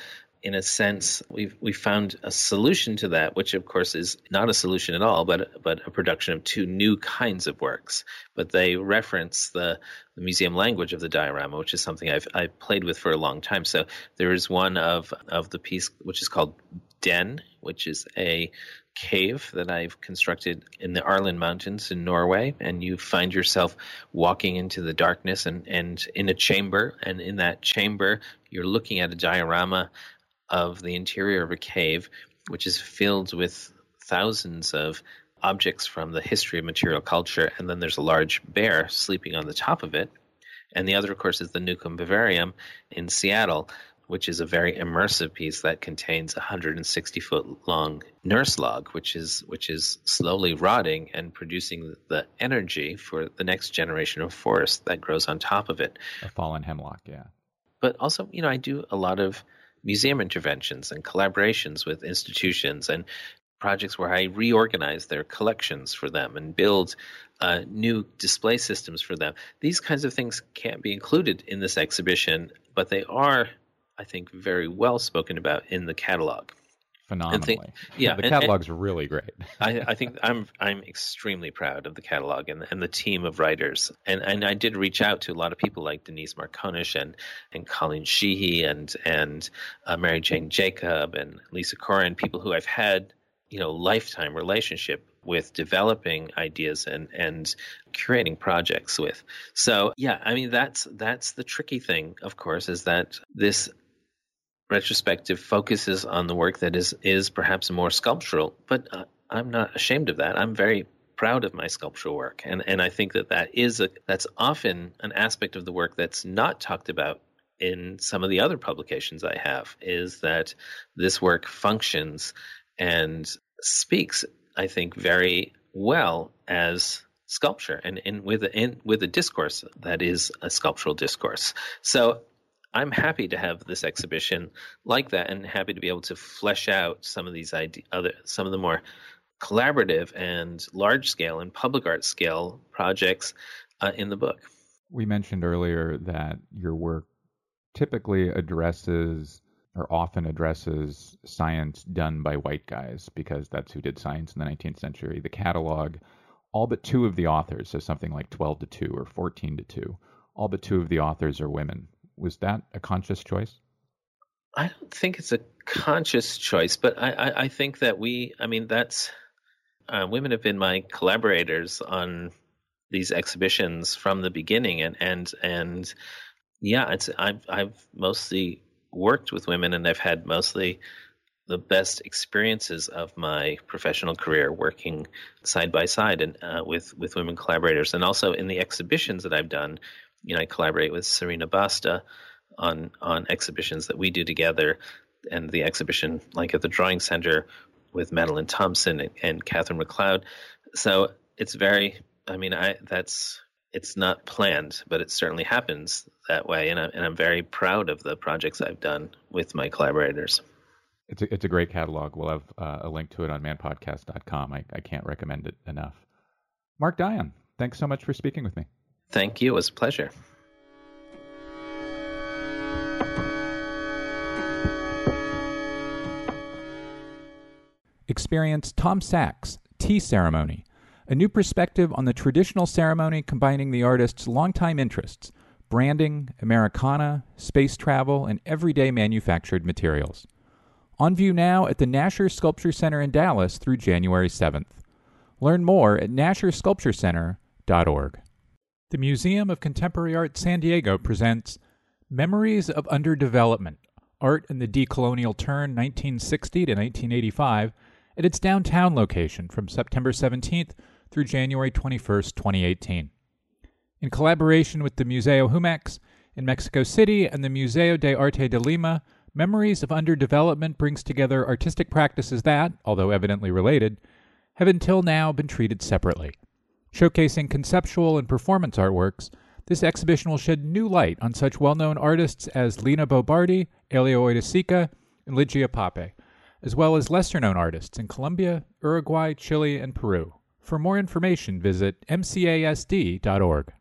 in a sense, we've we found a solution to that, which of course is not a solution at all, but but a production of two new kinds of works. But they reference the, the museum language of the diorama, which is something I've I've played with for a long time. So there is one of of the piece which is called Den, which is a cave that I've constructed in the Arlen Mountains in Norway, and you find yourself walking into the darkness and, and in a chamber, and in that chamber you're looking at a diorama of the interior of a cave, which is filled with thousands of objects from the history of material culture, and then there's a large bear sleeping on the top of it. And the other, of course, is the Neukom Vivarium in Seattle, which is a very immersive piece that contains a 160 foot long nurse log, which is which is slowly rotting and producing the energy for the next generation of forest that grows on top of it. A fallen hemlock, yeah. But also, you know, I do a lot of museum interventions and collaborations with institutions and projects where I reorganize their collections for them and build uh, new display systems for them. These kinds of things can't be included in this exhibition, but they are, I think, very well spoken about in the catalog. Phenomenally, think, yeah, the catalog's and, and really great. I, I, think I'm I'm extremely proud of the catalog and, and the team of writers. And and I did reach out to a lot of people like Denise Markonish and and Colleen Sheehy and and uh, Mary Jane Jacob and Lisa Corrin, people who I've had you know lifetime relationship with developing ideas and and curating projects with. So yeah, I mean that's that's the tricky thing, of course, is that this retrospective focuses on the work that is is perhaps more sculptural, but uh, I'm not ashamed of that. I'm very proud of my sculptural work, and and I think that that is a that's often an aspect of the work that's not talked about in some of the other publications I have. Is that this work functions and speaks, I think, very well as sculpture and, and with a, in, with a discourse that is a sculptural discourse. So I'm happy to have this exhibition like that, and happy to be able to flesh out some of these ide- other some of the more collaborative and large scale and public art scale projects uh, in the book. We mentioned earlier that your work typically addresses or often addresses science done by white guys because that's who did science in the 19th century. The catalog, all but two of the authors, so something like 12 to 2 or 14 to 2, all but two of the authors are women. Was that a conscious choice? I don't think it's a conscious choice, but I, I, I think that we, I mean, that's, uh, women have been my collaborators on these exhibitions from the beginning. And, and, and yeah, it's, I've, I've mostly worked with women, and I've had mostly the best experiences of my professional career working side by side and uh, with with women collaborators, and also in the exhibitions that I've done. You know, I collaborate with Sarina Basta on on exhibitions that we do together, and the exhibition like at the Drawing Center with Madeline Thompson and, and Catherine McLeod. So it's very. I mean, I that's it's not planned, but it certainly happens that way. And, I'm and I'm very proud of the projects I've done with my collaborators. It's a, it's a great catalog. We'll have uh, a link to it on manpodcast.com. I, I can't recommend it enough. Mark Dion, thanks so much for speaking with me. Thank you. It was a pleasure. Experience Tom Sachs' Tea Ceremony a new perspective on the traditional ceremony combining the artist's longtime interests branding, Americana, space travel, and everyday manufactured materials. On view now at the Nasher Sculpture Center in Dallas through January 7th. Learn more at nashersculpturecenter.org. The Museum of Contemporary Art San Diego presents Memories of Underdevelopment Art in the Decolonial Turn 1960 to 1985 at its downtown location from September 17th through January 21st, 2018. In collaboration with the Museo Jumex in Mexico City and the Museo de Arte de Lima, Memories of Underdevelopment brings together artistic practices that, although evidently related, have until now been treated separately. Showcasing conceptual and performance artworks, this exhibition will shed new light on such well known artists as Lina Bobardi, Hélio Oiticica, and Lygia Pape, as well as lesser known artists in Colombia, Uruguay, Chile, and Peru. For more information, visit mcasd.org.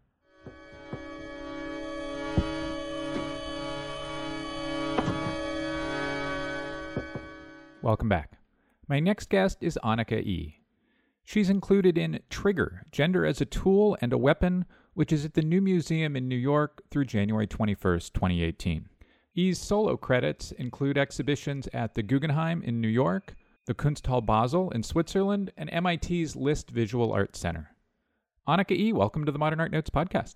Welcome back. My next guest is Annika E. She's included in Trigger Gender as a Tool and a Weapon, which is at the New Museum in New York through January 21st, 2018. Yi's solo credits include exhibitions at the Guggenheim in New York, the Kunsthalle Basel in Switzerland, and MIT's List Visual Arts Center. Annika E., welcome to the Modern Art Notes podcast.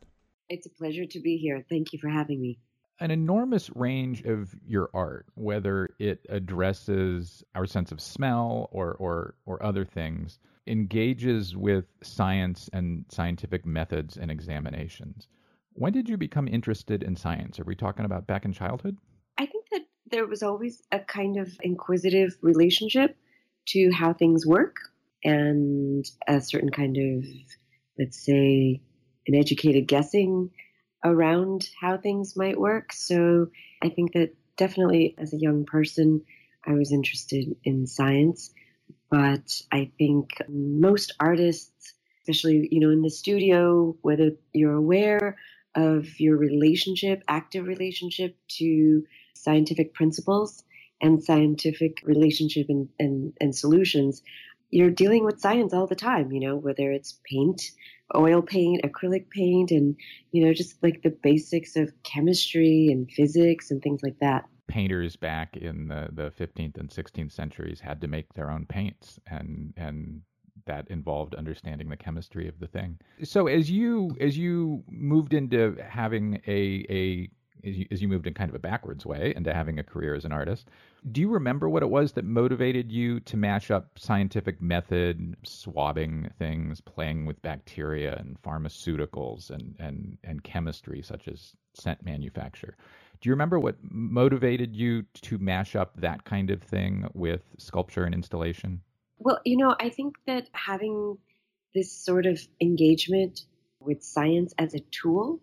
It's a pleasure to be here. Thank you for having me. An enormous range of your art, whether it addresses our sense of smell or, or, or other things, engages with science and scientific methods and examinations. When did you become interested in science? Are we talking about back in childhood? I think that there was always a kind of inquisitive relationship to how things work and a certain kind of, let's say, an educated guessing around how things might work. So I think that definitely, as a young person, I was interested in science, but I think most artists, especially, you know, in the studio, whether you're aware of your relationship, active relationship to scientific principles and scientific relationship and, and, and solutions, you're dealing with science all the time, you know, whether it's paint, oil paint, acrylic paint, and, you know, just like the basics of chemistry and physics and things like that. Painters back in the, the 15th and 16th centuries had to make their own paints and, and that involved understanding the chemistry of the thing. So as you as you moved into having a a as you, moved in kind of a backwards way into having a career as an artist, do you remember what it was that motivated you to mash up scientific method, swabbing things, playing with bacteria and pharmaceuticals and, and, and chemistry such as scent manufacture? Do you remember what motivated you to mash up that kind of thing with sculpture and installation? Well, you know, I think that having this sort of engagement with science as a tool,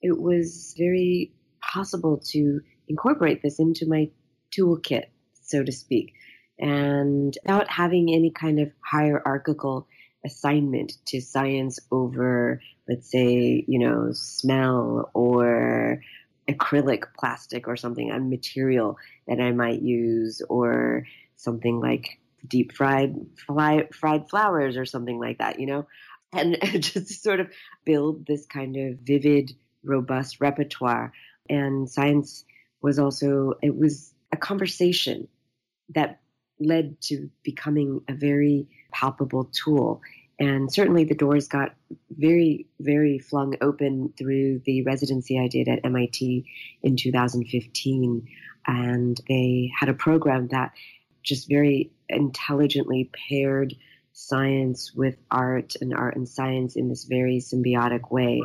it was very possible to incorporate this into my toolkit, so to speak, and without having any kind of hierarchical assignment to science over, let's say, you know, smell or acrylic plastic or something, a material that I might use, or something like deep fried fly, fried flowers or something like that, you know, and just sort of build this kind of vivid, robust repertoire. And science was also it was a conversation that led to becoming a very palpable tool. And certainly the doors got very, very flung open through the residency I did at MIT in 2015. And they had a program that just very intelligently paired science with art and art and science in this very symbiotic way.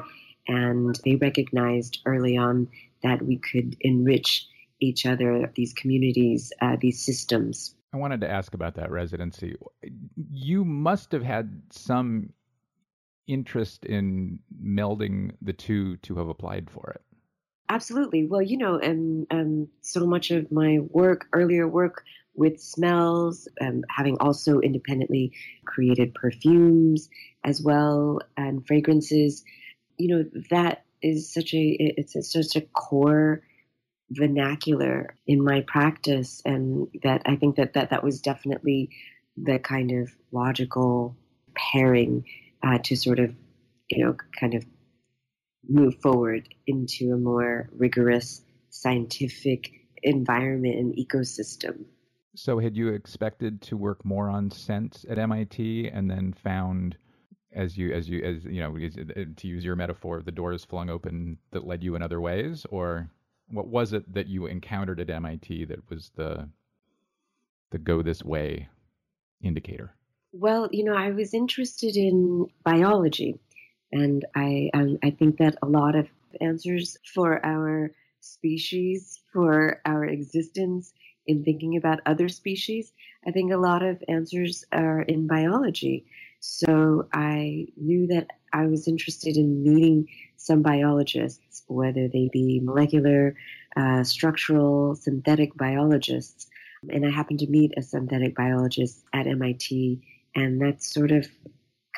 And they recognized early on that we could enrich each other, these communities, uh, these systems. I wanted to ask about that residency. You must have had some interest in melding the two to have applied for it. Absolutely. Well, you know, and um, so much of my work, earlier work, with smells, um, having also independently created perfumes as well and fragrances. You know, that is such a, it's such a core vernacular in my practice. And that I think that that, that was definitely the kind of logical pairing uh, to sort of, you know, kind of move forward into a more rigorous scientific environment and ecosystem. So, had you expected to work more on scent at MIT, and then found, as you as you as you know, to use your metaphor, the doors flung open that led you in other ways, or what was it that you encountered at MIT that was the the go this way indicator? Well, you know, I was interested in biology, and I um, I think that a lot of answers for our species, for our existence, in thinking about other species, I think a lot of answers are in biology. So I knew that I was interested in meeting some biologists, whether they be molecular, uh, structural, synthetic biologists. And I happened to meet a synthetic biologist at MIT, and that sort of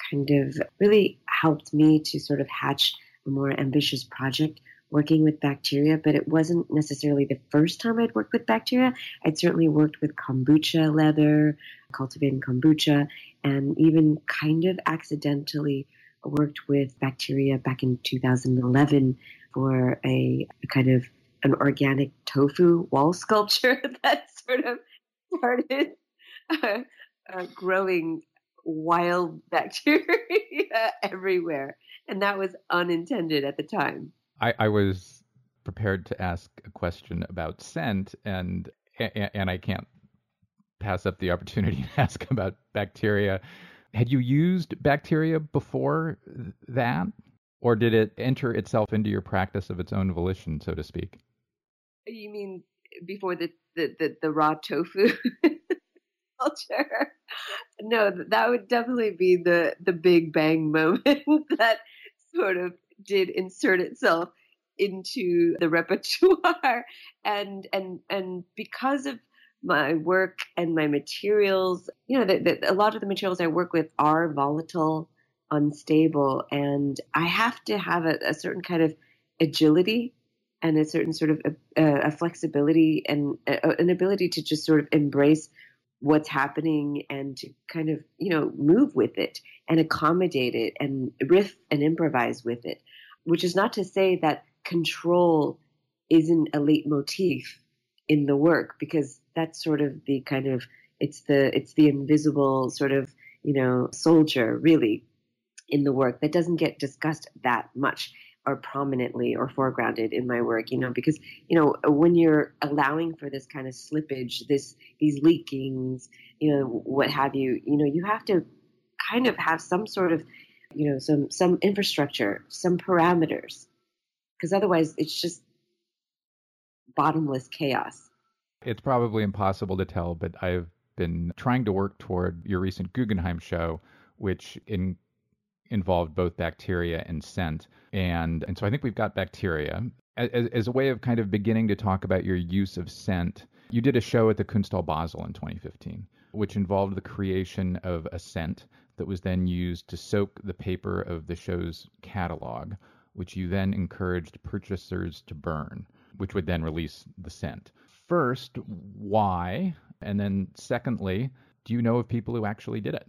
kind of really helped me to sort of hatch a more ambitious project working with bacteria, but it wasn't necessarily the first time I'd worked with bacteria. I'd certainly worked with kombucha leather, cultivating kombucha, and even kind of accidentally worked with bacteria back in 2011 for a, a kind of an organic tofu wall sculpture that sort of started uh, uh, growing wild bacteria everywhere. And that was unintended at the time. I, I was prepared to ask a question about scent, and and I can't pass up the opportunity to ask about bacteria. Had you used bacteria before that, or did it enter itself into your practice of its own volition, so to speak? You mean before the the, the, the raw tofu culture? No, that would definitely be the the big bang moment that sort of did insert itself into the repertoire. And and and because of my work and my materials you know a lot of the materials i work with are volatile unstable and i have to have a, a certain kind of agility and a certain sort of a, a flexibility and a, an ability to just sort of embrace what's happening and to kind of you know move with it and accommodate it and riff and improvise with it which is not to say that control isn't a leitmotif in the work because that's sort of the kind of it's the it's the invisible sort of you know soldier really in the work that doesn't get discussed that much or prominently or foregrounded in my work you know because you know when you're allowing for this kind of slippage this these leakings you know what have you you know you have to kind of have some sort of you know some some infrastructure some parameters because otherwise it's just bottomless chaos it's probably impossible to tell but i've been trying to work toward your recent guggenheim show which in involved both bacteria and scent. And, and so I think we've got bacteria. As, as a way of kind of beginning to talk about your use of scent, you did a show at the Kunsthalle Basel in 2015, which involved the creation of a scent that was then used to soak the paper of the show's catalog, which you then encouraged purchasers to burn, which would then release the scent. First, why? And then secondly, do you know of people who actually did it?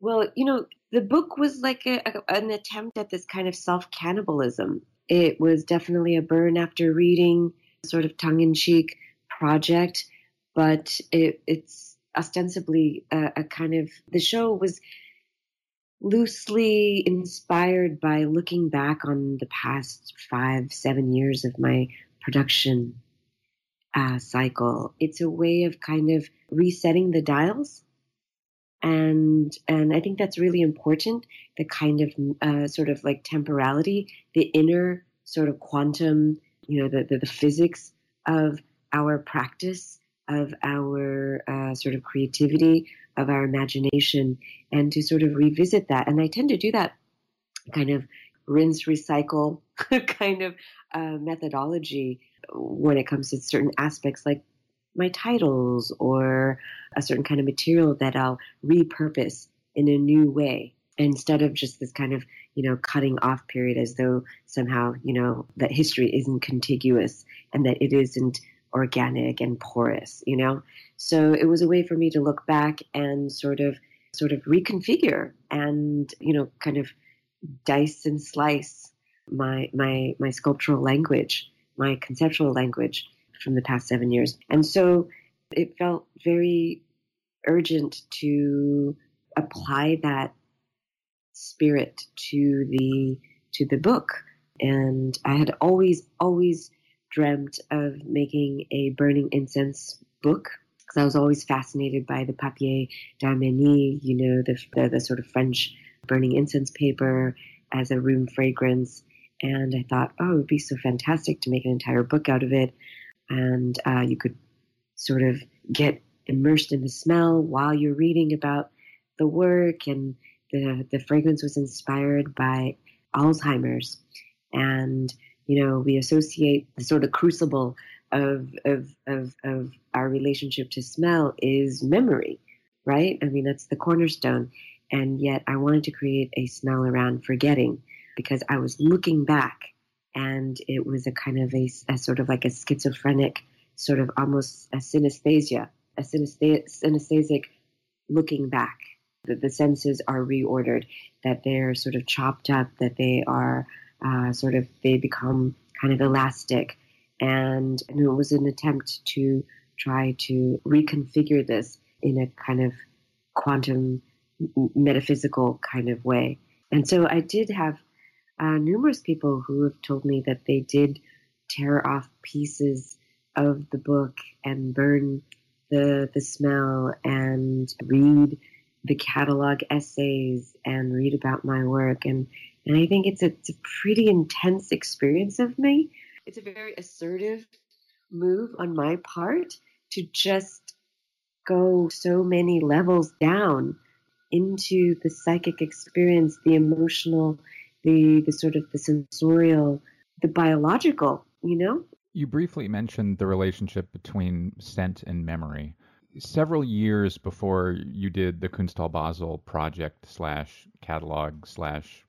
Well, you know, the book was like a, a, an attempt at this kind of self cannibalism. It was definitely a burn after reading, sort of tongue in cheek project, but it, it's ostensibly a, a kind of the show was loosely inspired by looking back on the past five, seven years of my production uh, cycle. It's a way of kind of resetting the dials and and I think that's really important. The kind of uh, sort of like temporality, the inner sort of quantum, you know, the the, the physics of our practice, of our uh, sort of creativity, of our imagination, and to sort of revisit that. And I tend to do that kind of rinse, recycle kind of uh, methodology when it comes to certain aspects like my titles or a certain kind of material that I'll repurpose in a new way instead of just this kind of, you know, cutting off period as though somehow, you know, that history isn't contiguous and that it isn't organic and porous, you know? So it was a way for me to look back and sort of sort of reconfigure and, you know, kind of dice and slice my my my sculptural language, my conceptual language from the past seven years. And so it felt very urgent to apply that spirit to the to the book. And I had always, always dreamt of making a burning incense book because I was always fascinated by the papier d'Arménie, you know, the, the, the sort of French burning incense paper as a room fragrance. And I thought, oh, it would be so fantastic to make an entire book out of it and uh, you could sort of get immersed in the smell while you're reading about the work and the the fragrance was inspired by Alzheimer's and you know we associate the sort of crucible of of of, of our relationship to smell is memory right i mean that's the cornerstone and yet i wanted to create a smell around forgetting because i was looking back and it was a kind of a, a sort of like a schizophrenic, sort of almost a synesthesia, a synesthesic looking back. That the senses are reordered, that they're sort of chopped up, that they are uh, sort of they become kind of elastic, and, and it was an attempt to try to reconfigure this in a kind of quantum metaphysical kind of way. And so I did have uh, numerous people who have told me that they did tear off pieces of the book and burn the the smell and read the catalog essays and read about my work and and I think it's a, it's a pretty intense experience of me. It's a very assertive move on my part to just go so many levels down into the psychic experience, the emotional the the sort of the sensorial, the biological, you know? You briefly mentioned the relationship between scent and memory. Several years before you did the Kunsthalle Basel project slash catalog slash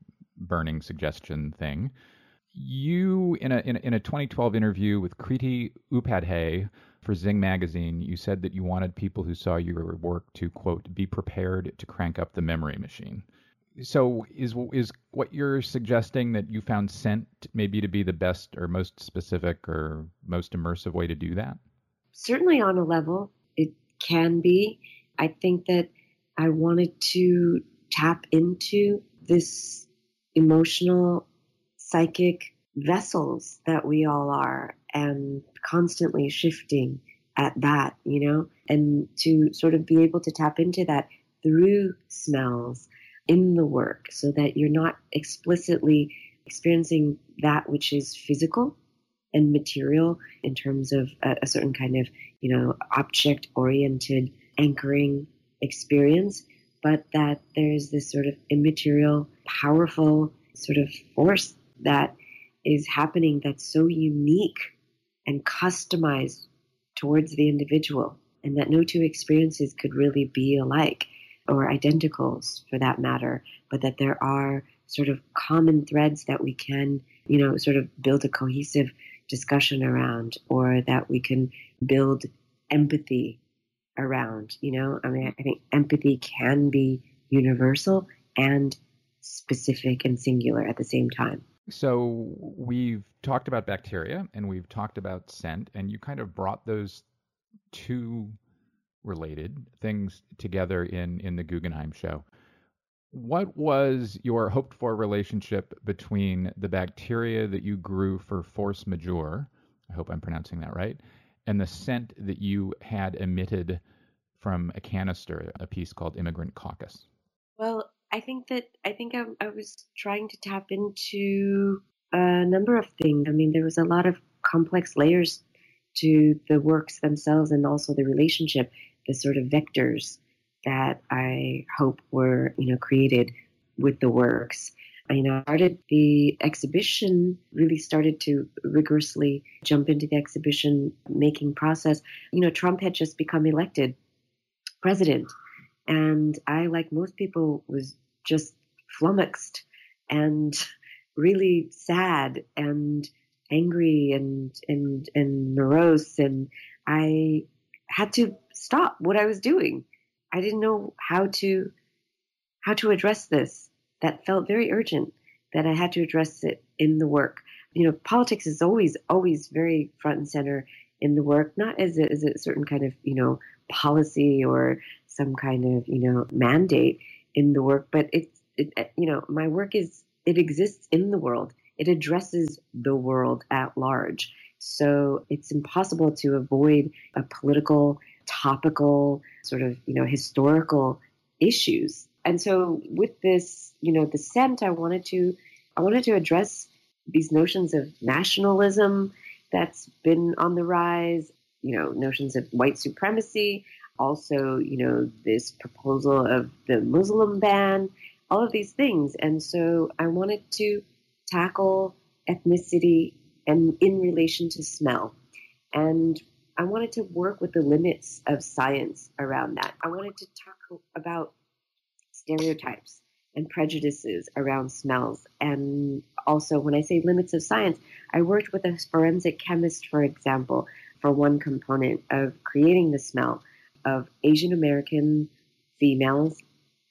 burning suggestion thing, you in a, in a, in a 2012 interview with Kriti Upadhyay for Zing magazine, you said that you wanted people who saw your work to quote be prepared to crank up the memory machine. So is is what you're suggesting that you found scent maybe to be the best or most specific or most immersive way to do that? Certainly on a level it can be. I think that I wanted to tap into this emotional psychic vessels that we all are and constantly shifting at that, you know, and to sort of be able to tap into that through smells in the work so that you're not explicitly experiencing that which is physical and material in terms of a, a certain kind of, you know, object oriented anchoring experience, but that there's this sort of immaterial, powerful sort of force that is happening that's so unique and customized towards the individual, and that no two experiences could really be alike or identicals for that matter, but that there are sort of common threads that we can, you know, sort of build a cohesive discussion around, or that we can build empathy around. You know, I mean, I think empathy can be universal and specific and singular at the same time. So we've talked about bacteria and we've talked about scent, and you kind of brought those two related things together in in the Guggenheim show. What was your hoped for relationship between the bacteria that you grew for force majeure? I hope I'm pronouncing that right. And the scent that you had emitted from a canister, a piece called Immigrant Caucus. Well, I think that I think I, I was trying to tap into a number of things. I mean, there was a lot of complex layers to the works themselves and also the relationship, the sort of vectors that I hope were, you know, created with the works. I, you know, started the exhibition, really started to rigorously jump into the exhibition making process. You know, Trump had just become elected president. And I, like most people, was just flummoxed and really sad and angry and and and morose and I had to stop what I was doing. I didn't know how to how to address this. That felt very urgent that I had to address it in the work. You know, politics is always always very front and center in the work, not as a, as a certain kind of you know policy or some kind of you know mandate in the work, but it's it, uh, you know my work is it exists in the world. It addresses the world at large. So it's impossible to avoid a political, topical, sort of you know historical issues. And so with this, you know, the scent, I wanted to I wanted to address these notions of nationalism that's been on the rise, you know, notions of white supremacy, also, you know, this proposal of the Muslim ban, all of these things. And so I wanted to tackle ethnicity and in relation to smell. And I wanted to work with the limits of science around that. I wanted to talk about stereotypes and prejudices around smells. And also, when I say limits of science, I worked with a forensic chemist, for example, for one component of creating the smell of Asian American females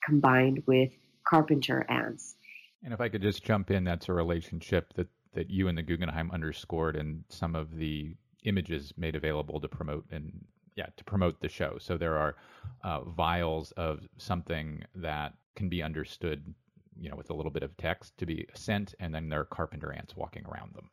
combined with carpenter ants. And if I could just jump in, that's a relationship that, that you and the Guggenheim underscored in some of the images made available to promote and yeah to promote the show. So there are uh, vials of something that can be understood, you know, with a little bit of text to be sent, and then there are carpenter ants walking around them.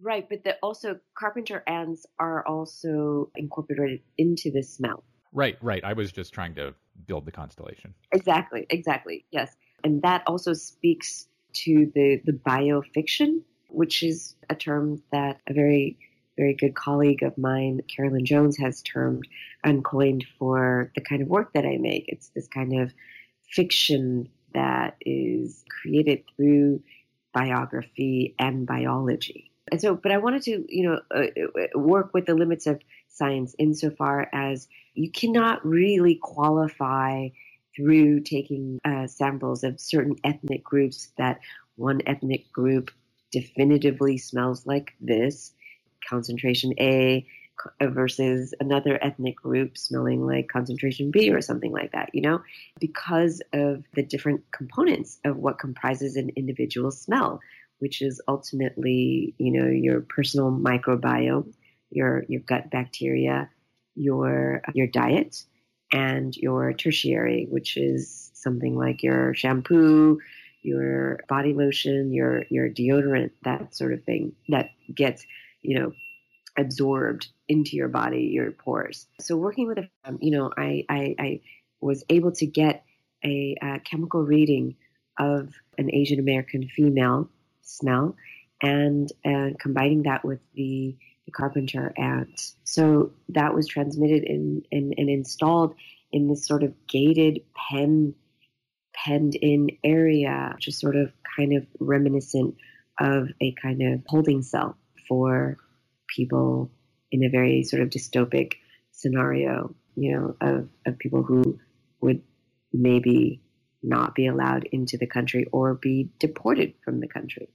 Right, but the, also carpenter ants are also incorporated into the smell. Right, right. I was just trying to build the constellation. Exactly, exactly. Yes. And that also speaks to the, the biofiction, which is a term that a very, very good colleague of mine, Carolyn Jones, has termed and coined for the kind of work that I make. It's this kind of fiction that is created through biography and biology. And so, but I wanted to, you know, uh, uh, work with the limits of science insofar as you cannot really qualify through taking uh, samples of certain ethnic groups that one ethnic group definitively smells like this, concentration A, versus another ethnic group smelling like concentration B or something like that, you know, because of the different components of what comprises an individual smell, which is ultimately, you know, your personal microbiome, your your gut bacteria, your your diet, and your tertiary, which is something like your shampoo, your body lotion, your your deodorant, that sort of thing that gets, you know, absorbed into your body, your pores. So working with a, um, you know, I, I, I was able to get a, a chemical reading of an Asian American female smell and, combining that with the, the carpenter ant. So that was transmitted in, in, and installed in this sort of gated pen, penned in area, just sort of kind of reminiscent of a kind of holding cell for people in a very sort of dystopic scenario, you know, of, of people who would maybe not be allowed into the country or be deported from the country.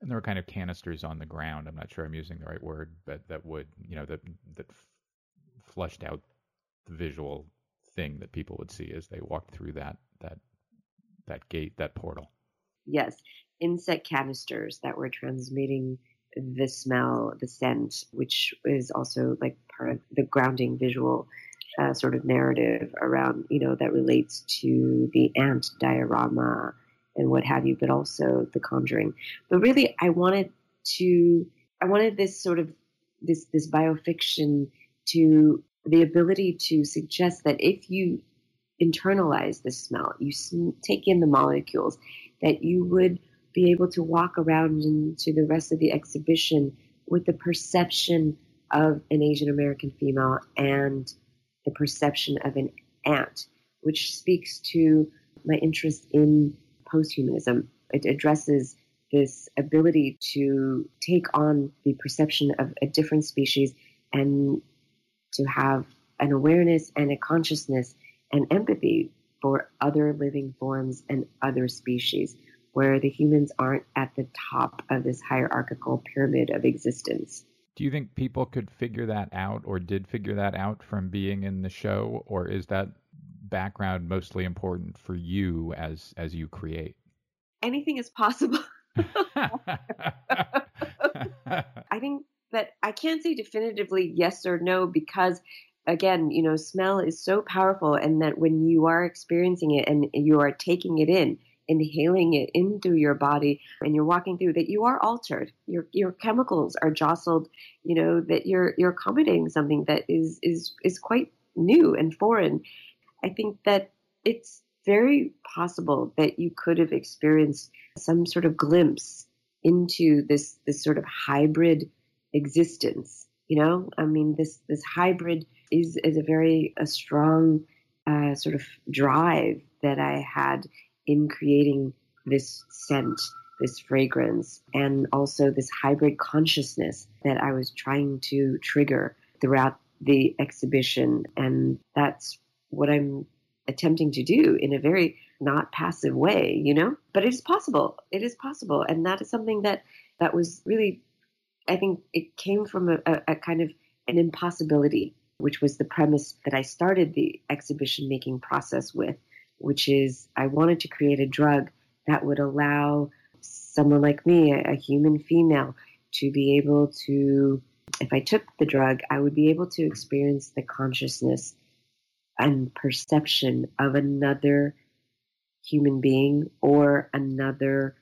And there were kind of canisters on the ground. I'm not sure I'm using the right word, but that would, you know, that that flushed out the visual thing that people would see as they walked through that that that gate, that portal. Yes, insect canisters that were transmitting the smell, the scent, which is also like part of the grounding visual uh, sort of narrative around, you know, that relates to the ant diorama and what have you, but also the conjuring. But really, I wanted to, I wanted this sort of, this, this biofiction to the ability to suggest that if you internalize the smell, you take in the molecules, that you would be able to walk around into the rest of the exhibition with the perception of an Asian American female and the perception of an ant, which speaks to my interest in posthumanism. It addresses this ability to take on the perception of a different species and to have an awareness and a consciousness and empathy for other living forms and other species where the humans aren't at the top of this hierarchical pyramid of existence. Do you think people could figure that out or did figure that out from being in the show or is that background mostly important for you as as you create? Anything is possible. I think that I can't say definitively yes or no because again, you know, smell is so powerful and that when you are experiencing it and you are taking it in, inhaling it into your body and you're walking through that you are altered your your chemicals are jostled you know that you're you're accommodating something that is is is quite new and foreign i think that it's very possible that you could have experienced some sort of glimpse into this this sort of hybrid existence you know i mean this this hybrid is is a very a strong uh, sort of drive that i had in creating this scent, this fragrance, and also this hybrid consciousness that I was trying to trigger throughout the exhibition. And that's what I'm attempting to do in a very not passive way, you know? But it is possible. It is possible. And that is something that, that was really, I think it came from a, a, a kind of an impossibility, which was the premise that I started the exhibition making process with which is I wanted to create a drug that would allow someone like me, a, a human female, to be able to, if I took the drug, I would be able to experience the consciousness and perception of another human being or another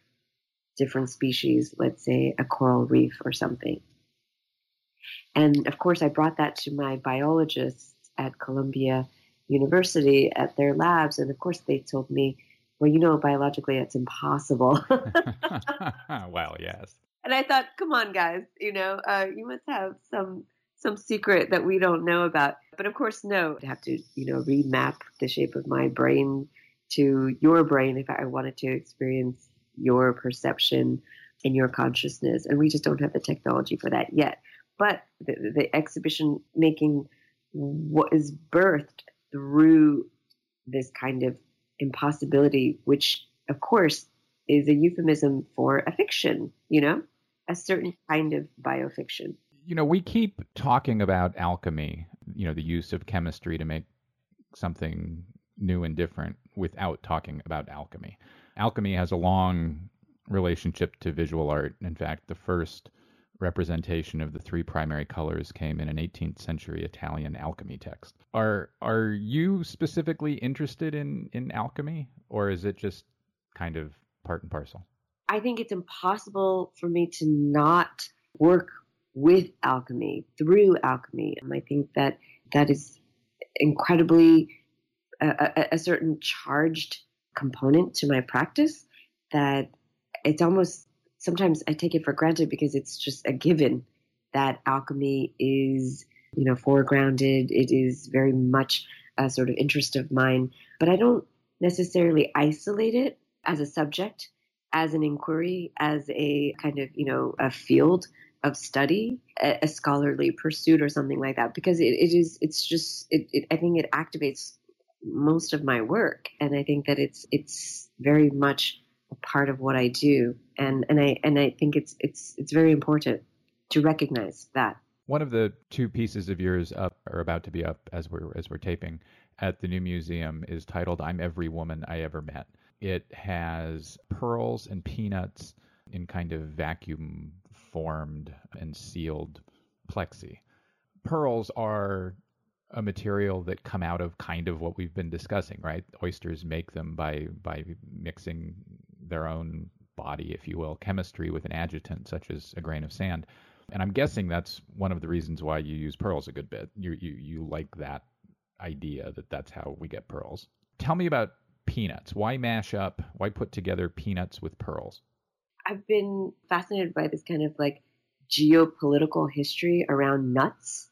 different species, let's say a coral reef or something. And of course, I brought that to my biologists at Columbia university at their labs. And of course, they told me, well, you know, biologically, it's impossible. well, yes. And I thought, come on, guys, you know, uh, you must have some some secret that we don't know about. But of course, no. I'd have to, you know, remap the shape of my brain to your brain if I wanted to experience your perception and your consciousness. And we just don't have the technology for that yet. But the, the exhibition making what is birthed through this kind of impossibility, which of course is a euphemism for a fiction, you know, a certain kind of biofiction. You know, we keep talking about alchemy, you know, the use of chemistry to make something new and different without talking about alchemy. Alchemy has a long relationship to visual art. In fact, the first representation of the three primary colors came in an 18th century Italian alchemy text. Are are you specifically interested in in alchemy or is it just kind of part and parcel? I think it's impossible for me to not work with alchemy, through alchemy. And I think that that is incredibly a, a certain charged component to my practice that it's almost sometimes I take it for granted because it's just a given that alchemy is, you know, foregrounded. It is very much a sort of interest of mine, but I don't necessarily isolate it as a subject, as an inquiry, as a kind of, you know, a field of study, a, a scholarly pursuit or something like that, because it, it is, it's just, it, it, I think it activates most of my work. And I think that it's, it's very much a part of what I do, and and I and I think it's it's it's very important to recognize that. One of the two pieces of yours up or about to be up as we're as we're taping at the new museum is titled "I'm Every Woman I Ever Met." It has pearls and peanuts in kind of vacuum formed and sealed plexi. Pearls are a material that come out of kind of what we've been discussing, right? Oysters make them by by mixing their own body, if you will, chemistry with an adjutant such as a grain of sand. And I'm guessing that's one of the reasons why you use pearls a good bit. You you you like that idea that that's how we get pearls. Tell me about peanuts. Why mash up? Why put together peanuts with pearls? I've been fascinated by this kind of like geopolitical history around nuts.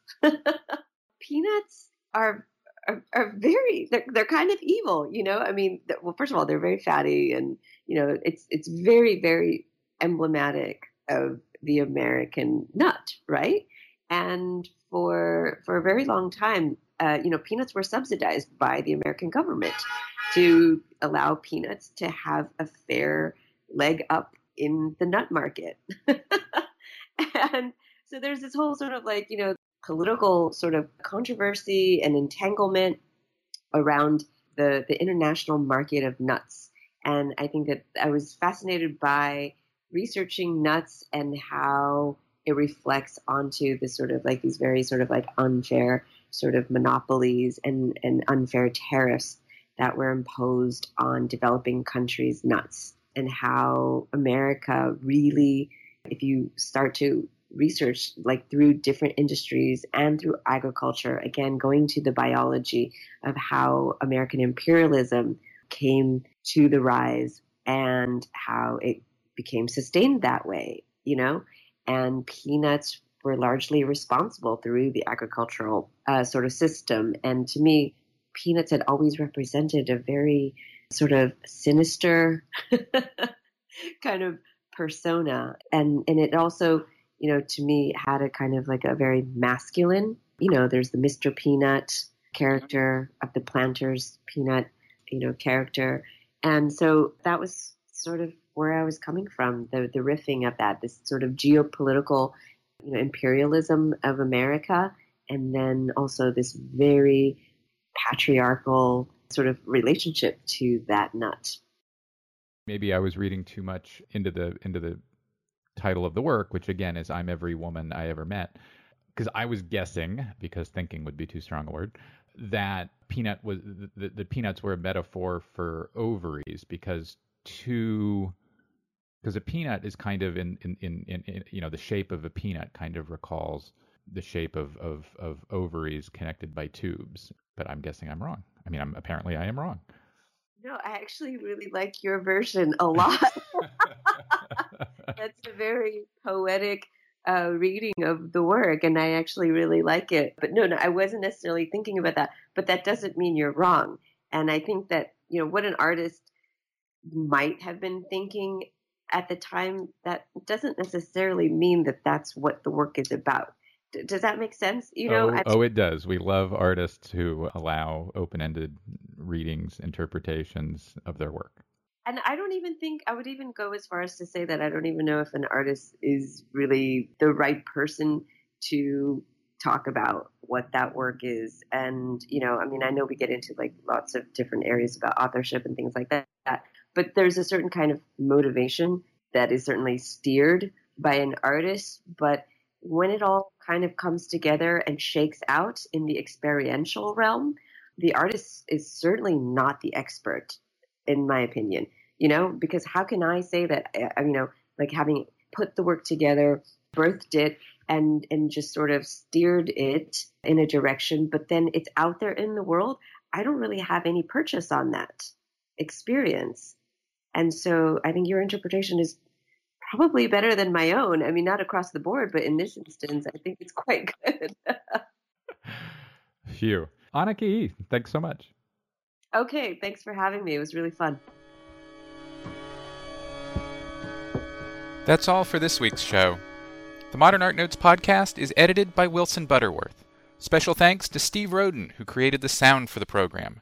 peanuts are are, are very they're, they're kind of evil you know i mean well first of all they're very fatty and you know it's it's very very emblematic of the american nut right and for for a very long time uh, you know peanuts were subsidized by the american government to allow peanuts to have a fair leg up in the nut market and so there's this whole sort of like you know political sort of controversy and entanglement around the, the international market of nuts. And I think that I was fascinated by researching nuts and how it reflects onto the sort of like these very sort of like unfair sort of monopolies and, and unfair tariffs that were imposed on developing countries' nuts and how America really, if you start to research like through different industries and through agriculture again going to the biology of how american imperialism came to the rise and how it became sustained that way you know? And peanuts were largely responsible through the agricultural uh, sort of system. And to me peanuts had always represented a very sort of sinister kind of persona and and it also you know, to me had a kind of like a very masculine, you know, there's the Mr. Peanut character of the planters peanut, you know, character. And so that was sort of where I was coming from, the the riffing of that, this sort of geopolitical, you know, imperialism of America, and then also this very patriarchal sort of relationship to that nut. Maybe I was reading too much into the into the title of the work, which again is I'm Every Woman I Ever Met. Because I was guessing, because thinking would be too strong a word, that peanut was the, the peanuts were a metaphor for ovaries because two because a peanut is kind of in, in, in, in, in you know the shape of a peanut kind of recalls the shape of, of, of ovaries connected by tubes. But I'm guessing I'm wrong. I mean, I'm apparently I am wrong. No, I actually really like your version a lot. That's a very poetic uh, reading of the work, and I actually really like it. But no, no, I wasn't necessarily thinking about that. But that doesn't mean you're wrong. And I think that you know what an artist might have been thinking at the time, that doesn't necessarily mean that that's what the work is about. D- does that make sense? You know, oh, oh, it does. We love artists who allow open-ended readings, interpretations of their work. And I don't even think I would even go as far as to say that I don't even know if an artist is really the right person to talk about what that work is. And, you know, I mean, I know we get into like lots of different areas about authorship and things like that, but there's a certain kind of motivation that is certainly steered by an artist. But when it all kind of comes together and shakes out in the experiential realm, the artist is certainly not the expert in my opinion. You know, because how can I say that? Uh, you know, like having put the work together, birthed it, and and just sort of steered it in a direction, but then it's out there in the world. I don't really have any purchase on that experience, and so I think your interpretation is probably better than my own. I mean, not across the board, but in this instance, I think it's quite good. Phew. Anicka, thanks so much. Okay, thanks for having me. It was really fun. That's all for this week's show. The Modern Art Notes podcast is edited by Wilson Butterworth. Special thanks to Steve Roden, who created the sound for the program.